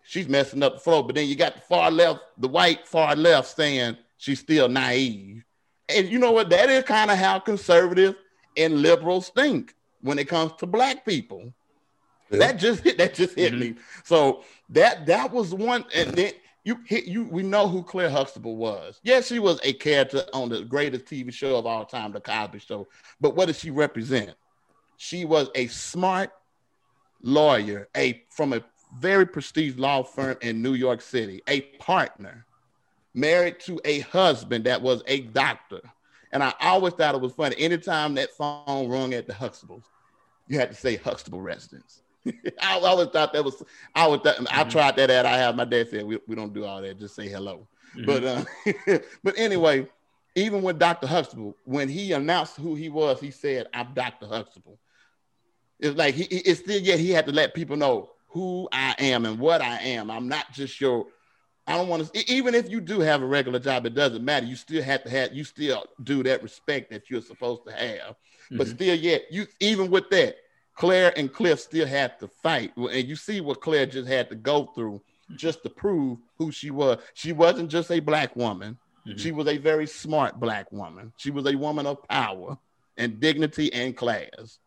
she's messing up the flow, but then you got the far left, the white far left saying she's still naive. And you know what? That is kind of how conservative and liberals think when it comes to black people. Yeah. That just hit that just hit Mhm. me. So that that was one and then you hit you we know who Claire Huxtable was. Yes, she was a character on the greatest TV show of all time, the Cosby Show. But what does she represent? She was a smart lawyer, a from a very prestigious law firm in New York City, a partner, married to a husband that was a doctor. And I always thought it was funny. Anytime that phone rung at the Huxtables, you had to say Huxtable residence. <laughs> I always thought that was. I would. Th- I Mhm. tried that at. I have my dad said we, we don't do all that. Just say hello. Mhm. But uh, <laughs> but anyway, even with Dr. Huxtable, when he announced who he was, he said, "I'm Dr. Huxtable." It's like he. he- It's still yet he had to let people know who I am and what I am. I'm not just your. I don't want to. Even if you do have a regular job, it doesn't matter. You still have to have. You still do that respect that you're supposed to have. But Mhm. still, yet you even with that, Claire and Cliff still had to fight, and you see what Claire just had to go through just to prove who she was. She wasn't just a black woman; Mhm. she was a very smart black woman. She was a woman of power and dignity and class.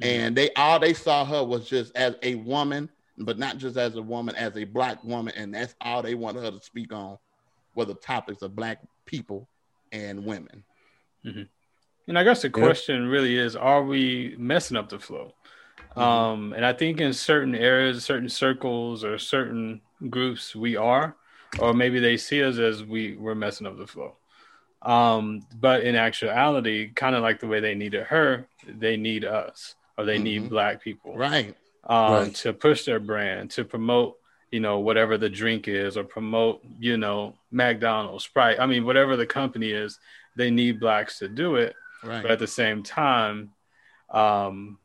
And they all they saw her was just as a woman, but not just as a woman, as a black woman, and that's all they wanted her to speak on were the topics of black people and women. And I guess the Yeah. question really is: Are we messing up the flow? Mm-hmm. Um, and I think in certain areas, certain circles, or certain groups, we are, or maybe they see us as we we're messing up the flow. Um, but in actuality, kind of like the way they needed her, they need us, or they need Mhm. black people, Right. Um, Right. to push their brand, to promote, you know, whatever the drink is, or promote, you know, McDonald's, Sprite. I mean, whatever the company is, they need blacks to do it. Right. But at the same time, um,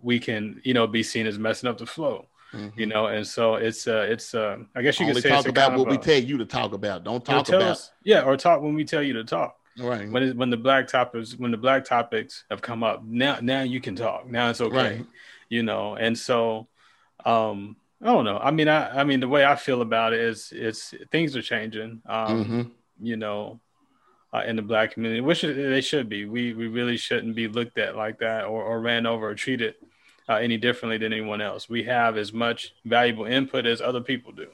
we can you know be seen as messing up the flow. Mhm. You know, and so it's uh it's uh I guess you Only could talk about what we tell you to talk about. Don't talk tell about us- yeah, or talk when we tell you to talk. right. When it, when the black topics when the black topics have come up, now now you can talk. Now it's okay. Right. You know, and so um I don't know. I mean I I mean the way I feel about it is it's things are changing. Um Mhm. you know, uh, in the black community, which they should be. We we really shouldn't be looked at like that or, or ran over or treated uh, any differently than anyone else. We have as much valuable input as other people do,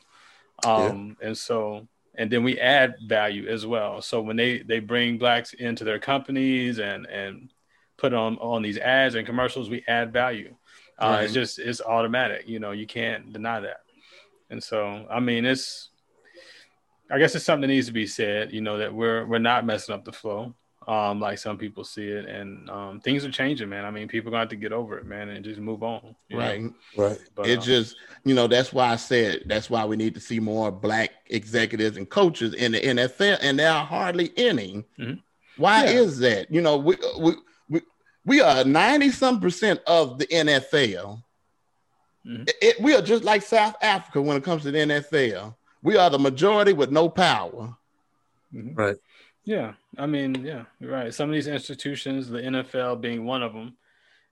um, and so and then we add value as well. So when they they bring blacks into their companies and and put on on these ads and commercials, we add value. Uh, It's just it's automatic. You know, you can't deny that. And so I mean, it's I guess it's something that needs to be said. You know that we're we're not messing up the flow. Um, like some people see it, and um, things are changing, man. I mean, people going to have to get over it, man, and just move on. you know? Right. Right. But, it um, just, you know, that's why I said that's why we need to see more black executives and coaches in the NFL, and there are hardly any. Mhm. Why Yeah. is that? You know, we we we, we are ninety some percent of the NFL. Mhm. It- it- we are just like South Africa when it comes to the NFL. We are the majority with no power. Mhm. Right. Yeah, I mean, yeah, you're right. Some of these institutions, the NFL being one of them,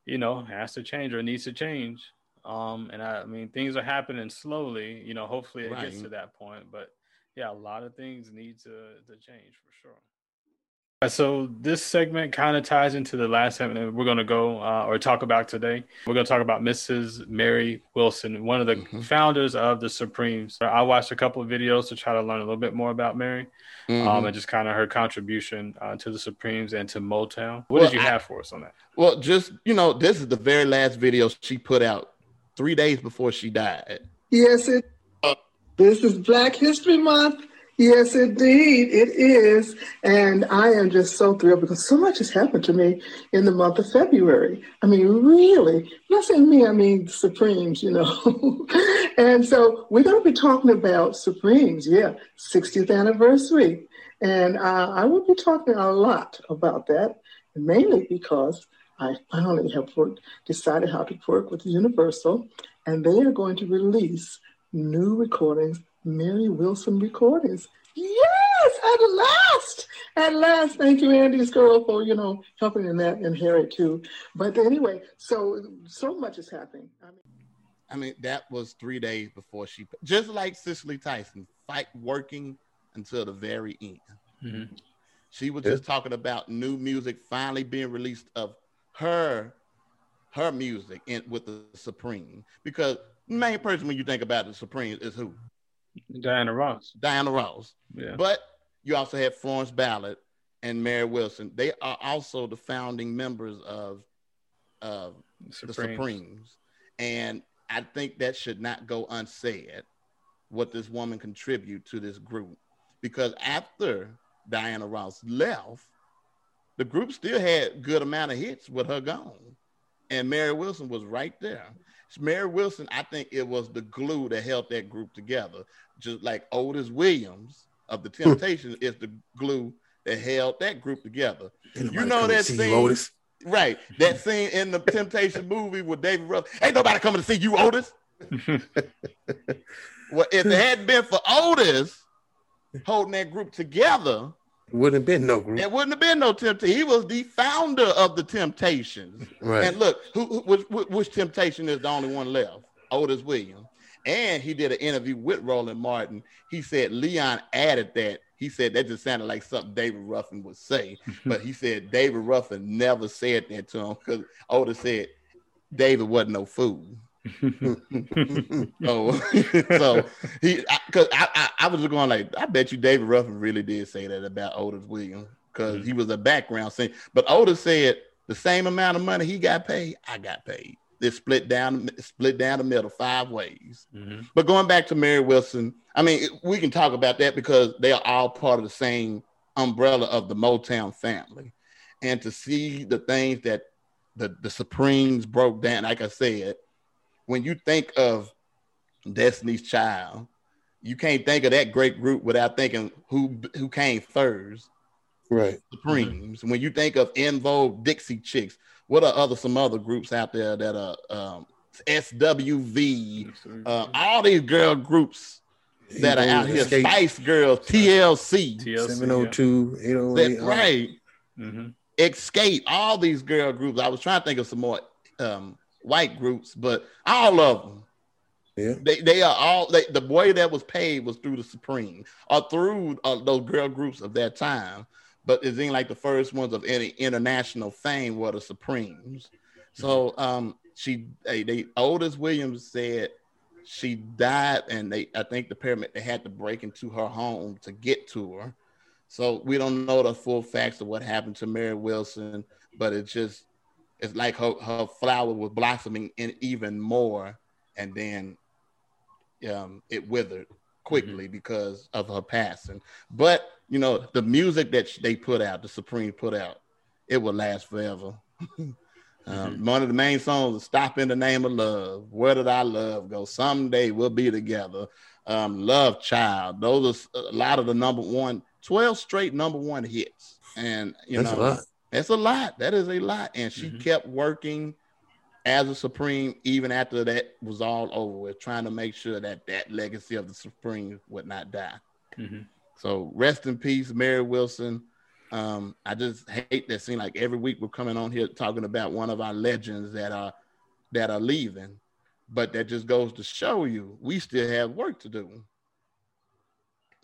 you know, has to change or needs to change. Um, and I, I mean, things are happening slowly. You know, hopefully it gets to that point. But yeah, a lot of things need to to change for sure. Uh, So this segment kind of ties into the last segment that we're going to go uh, or talk about today. We're going to talk about Mrs. Mary Wilson, one of the Mhm. founders of the Supremes. I watched a couple of videos to try to learn a little bit more about Mary um, Mhm. and just kind of her contribution uh, to the Supremes and to Motown. What did you I- have for us on that? Well, just you know, this is the very last video she put out three days before she died. Yes, it. This is Black History Month. Yes, indeed, it is. And I am just so thrilled because so much has happened to me in the month of February. I mean, really, not saying me, I mean Supremes, you know. <laughs> and so we're going to be talking about Supremes, yeah, 60th anniversary. And uh, I will be talking a lot about that, mainly because I finally have worked, decided how to work with Universal, and they are going to release new recordings, Mary Wilson recordings. Yes, at last, at last. Thank you, Andy's girl, for you know helping in that, and Harry too. But anyway, so so much is happening. I mean, I mean, that was three days before she, just like Cicely Tyson, fight working until the very end. Mhm. She was Yeah. just talking about new music finally being released of her, her music and with the Supreme. Because the main person when you think about the Supreme is who? Diana Ross. Diana Ross. Yeah. But you also have Florence Ballard and Mary Wilson. They are also the founding members of of the Supremes. Supremes. And I think that should not go unsaid what this woman contribute to this group. Because after Diana Ross left, the group still had good amount of hits with her gone. And Mary Wilson was right there. Mary Wilson, I think it was the glue that held that group together. Just like Otis Williams of the Temptations is the glue that held that group together. You know that scene? you. Right. That scene in the Temptation movie with David Ruff. Ain't nobody coming to see you, Otis. <laughs> well, if it hadn't been for Otis holding that group together, Wouldn't have been no group. there wouldn't have been no Temptation. He was the founder of the Temptations. Right. And look, who, who which, which- which Temptation is the only one left? Otis Williams. And he did an interview with Roland Martin. He said Leon added that. He said that just sounded like something David Ruffin would say, <laughs> but he said David Ruffin never said that to him because Otis said David wasn't no fool. So, <laughs> <laughs> so he because I, I, I was going like I bet you David Ruffin really did say that about Otis Williams because he was a background singer. But Otis said the same amount of money he got paid, I got paid. They split down split down the middle five ways. Mhm. But going back to Mary Wilson, I mean, we can talk about that because they are all part of the same umbrella of the Motown family. And to see the things that the, the Supremes broke down, like I said, when you think of Destiny's Child, you can't think of that great group without thinking who who came first. Right. Supremes. When you think of En Vogue Dixie Chicks, what are other some other groups out there that are um, SWV, uh, all these girl groups that are out here, Xscape. Spice Girls, TLC, TLC, 702, that, 808. right, yeah. hmm Xscape, all these girl groups. I was trying to think of some more um, white groups, but all of them. Yeah. They, they are all they, the way that was paid was through the Supreme or through uh, those girl groups of that time. But it seemed like the first ones of any international fame were the Supremes. So um, she, they, they Otis Williams said she died, and they I think the pyramid they had to break into her home to get to her. So we don't know the full facts of what happened to Mary Wilson, but it just it's like her, her flower was blossoming in even more, and then um, it withered quickly because of her passing. But you know, the music that they put out, the Supreme put out, it will last forever. <laughs> um, One of the main songs is "Stop in the Name of Love." Where did our love go? Someday we'll be together. Um, Love Child. Those are a lot of the number one, 12 straight number one hits, and you That's know. That's a lot. That is a lot. And she kept working as a Supreme even after that was all over with, trying to make sure that that legacy of the Supreme would not die. Mhm. So rest in peace, Mary Wilson. Um, I just hate that seem like every week we're coming on here talking about one of our legends that are that are leaving, but that just goes to show you we still have work to do.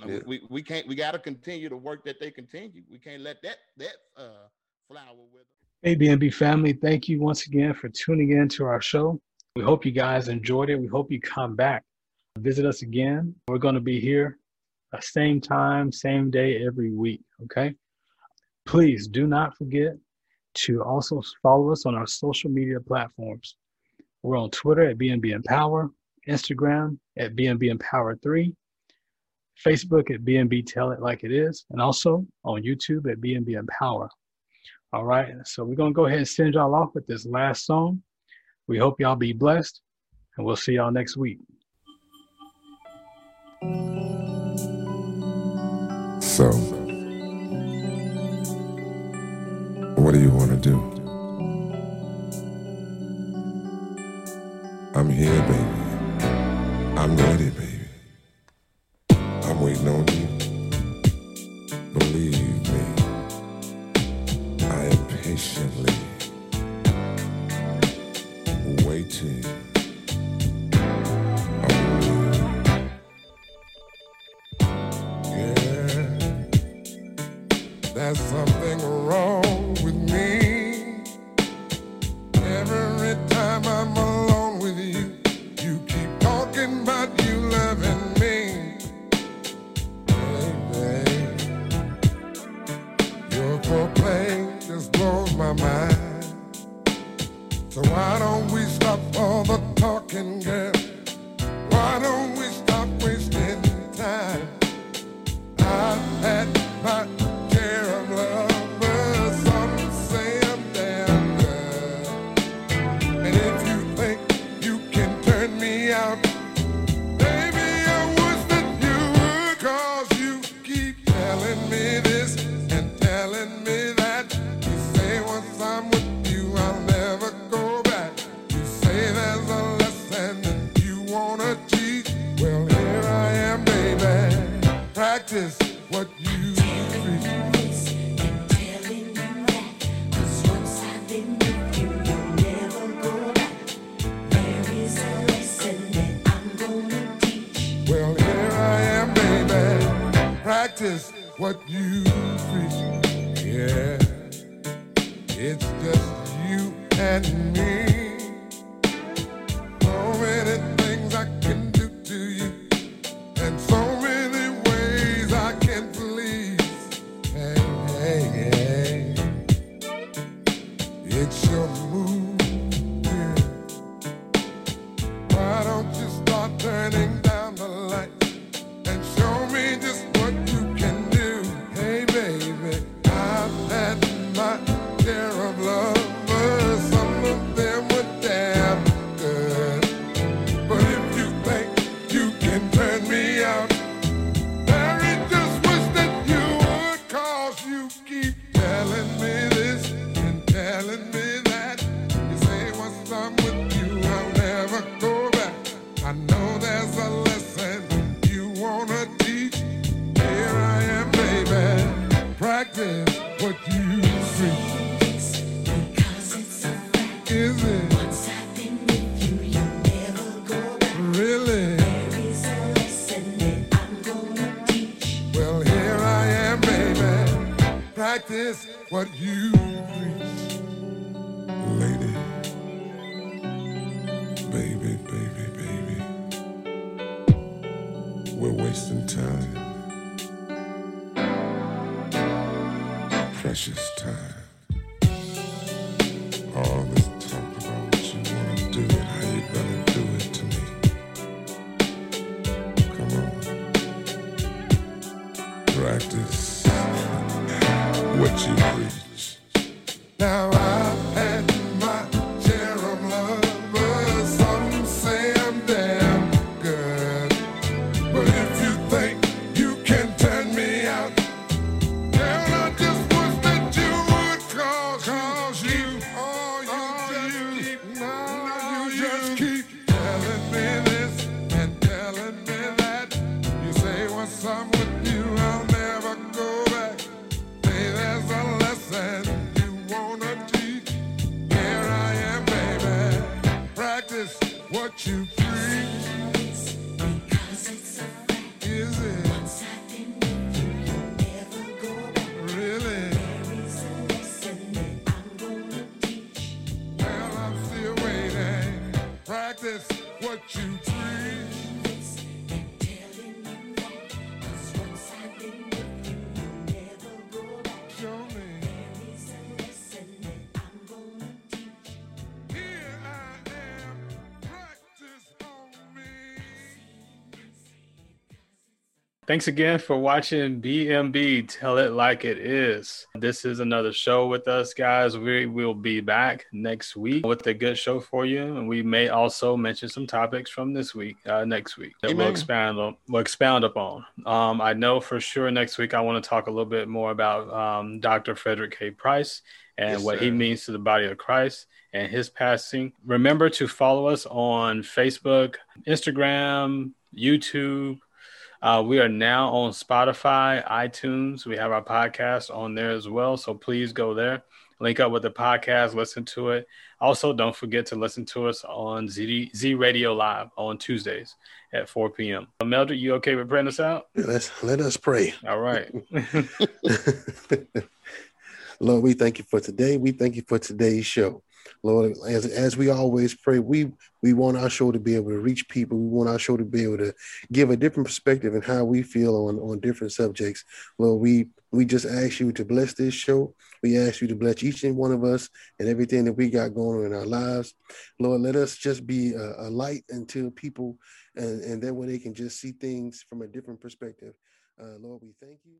Yeah. We, we can't we got to continue the work that they continue. We can't let that that uh, flower wither. Hey, BNB family, thank you once again for tuning in to our show. We hope you guys enjoyed it. We hope you come back, visit us again. We're going to be here uh, same time, same day every week. Okay. Please do not forget to also follow us on our social media platforms. We're on Twitter at BNB Empower, Instagram at BNB Empower 3, Facebook at BNB Tell It Like It Is, and also on YouTube at BNB Empower. All right, so we're gonna go ahead and send y'all off with this last song. We hope y'all be blessed, and we'll see y'all next week. So, what do you want to do? I'm here, baby. I'm ready, baby. I'm waiting on you. There's what you preach. Now Thanks again for watching BNB Tell It Like It Is. This is another show with us, guys. We will be back next week with a good show for you. And we may also mention some topics from this week, uh, next week, that we'll Amen. expand on, we'll expound upon. Um, I know for sure next week I want to talk a little bit more about um, Dr. Frederick K. Price and Yes, what he means to the body of Christ and his passing. Remember to follow us on Facebook, Instagram, YouTube. Uh, we are now on Spotify, iTunes. We have our podcast on there as well. So please go there, link up with the podcast, listen to it. Also, don't forget to listen to us on Z, Z Radio Live on Tuesdays at 4 p.m. Meldred, you okay with praying us out? Let's let us pray. All right. <laughs> <laughs> Lord, we thank you for today. We thank you for today's show. Lord, as, as we always pray, we we want our show to be able to reach people. We want our show to be able to give a different perspective and how we feel on, on different subjects. Lord, we we just ask you to bless this show. We ask you to bless each and one of us and everything that we got going on in our lives. Lord, let us just be a, a light until people, and, and that way they can just see things from a different perspective. Uh, Lord, we thank you.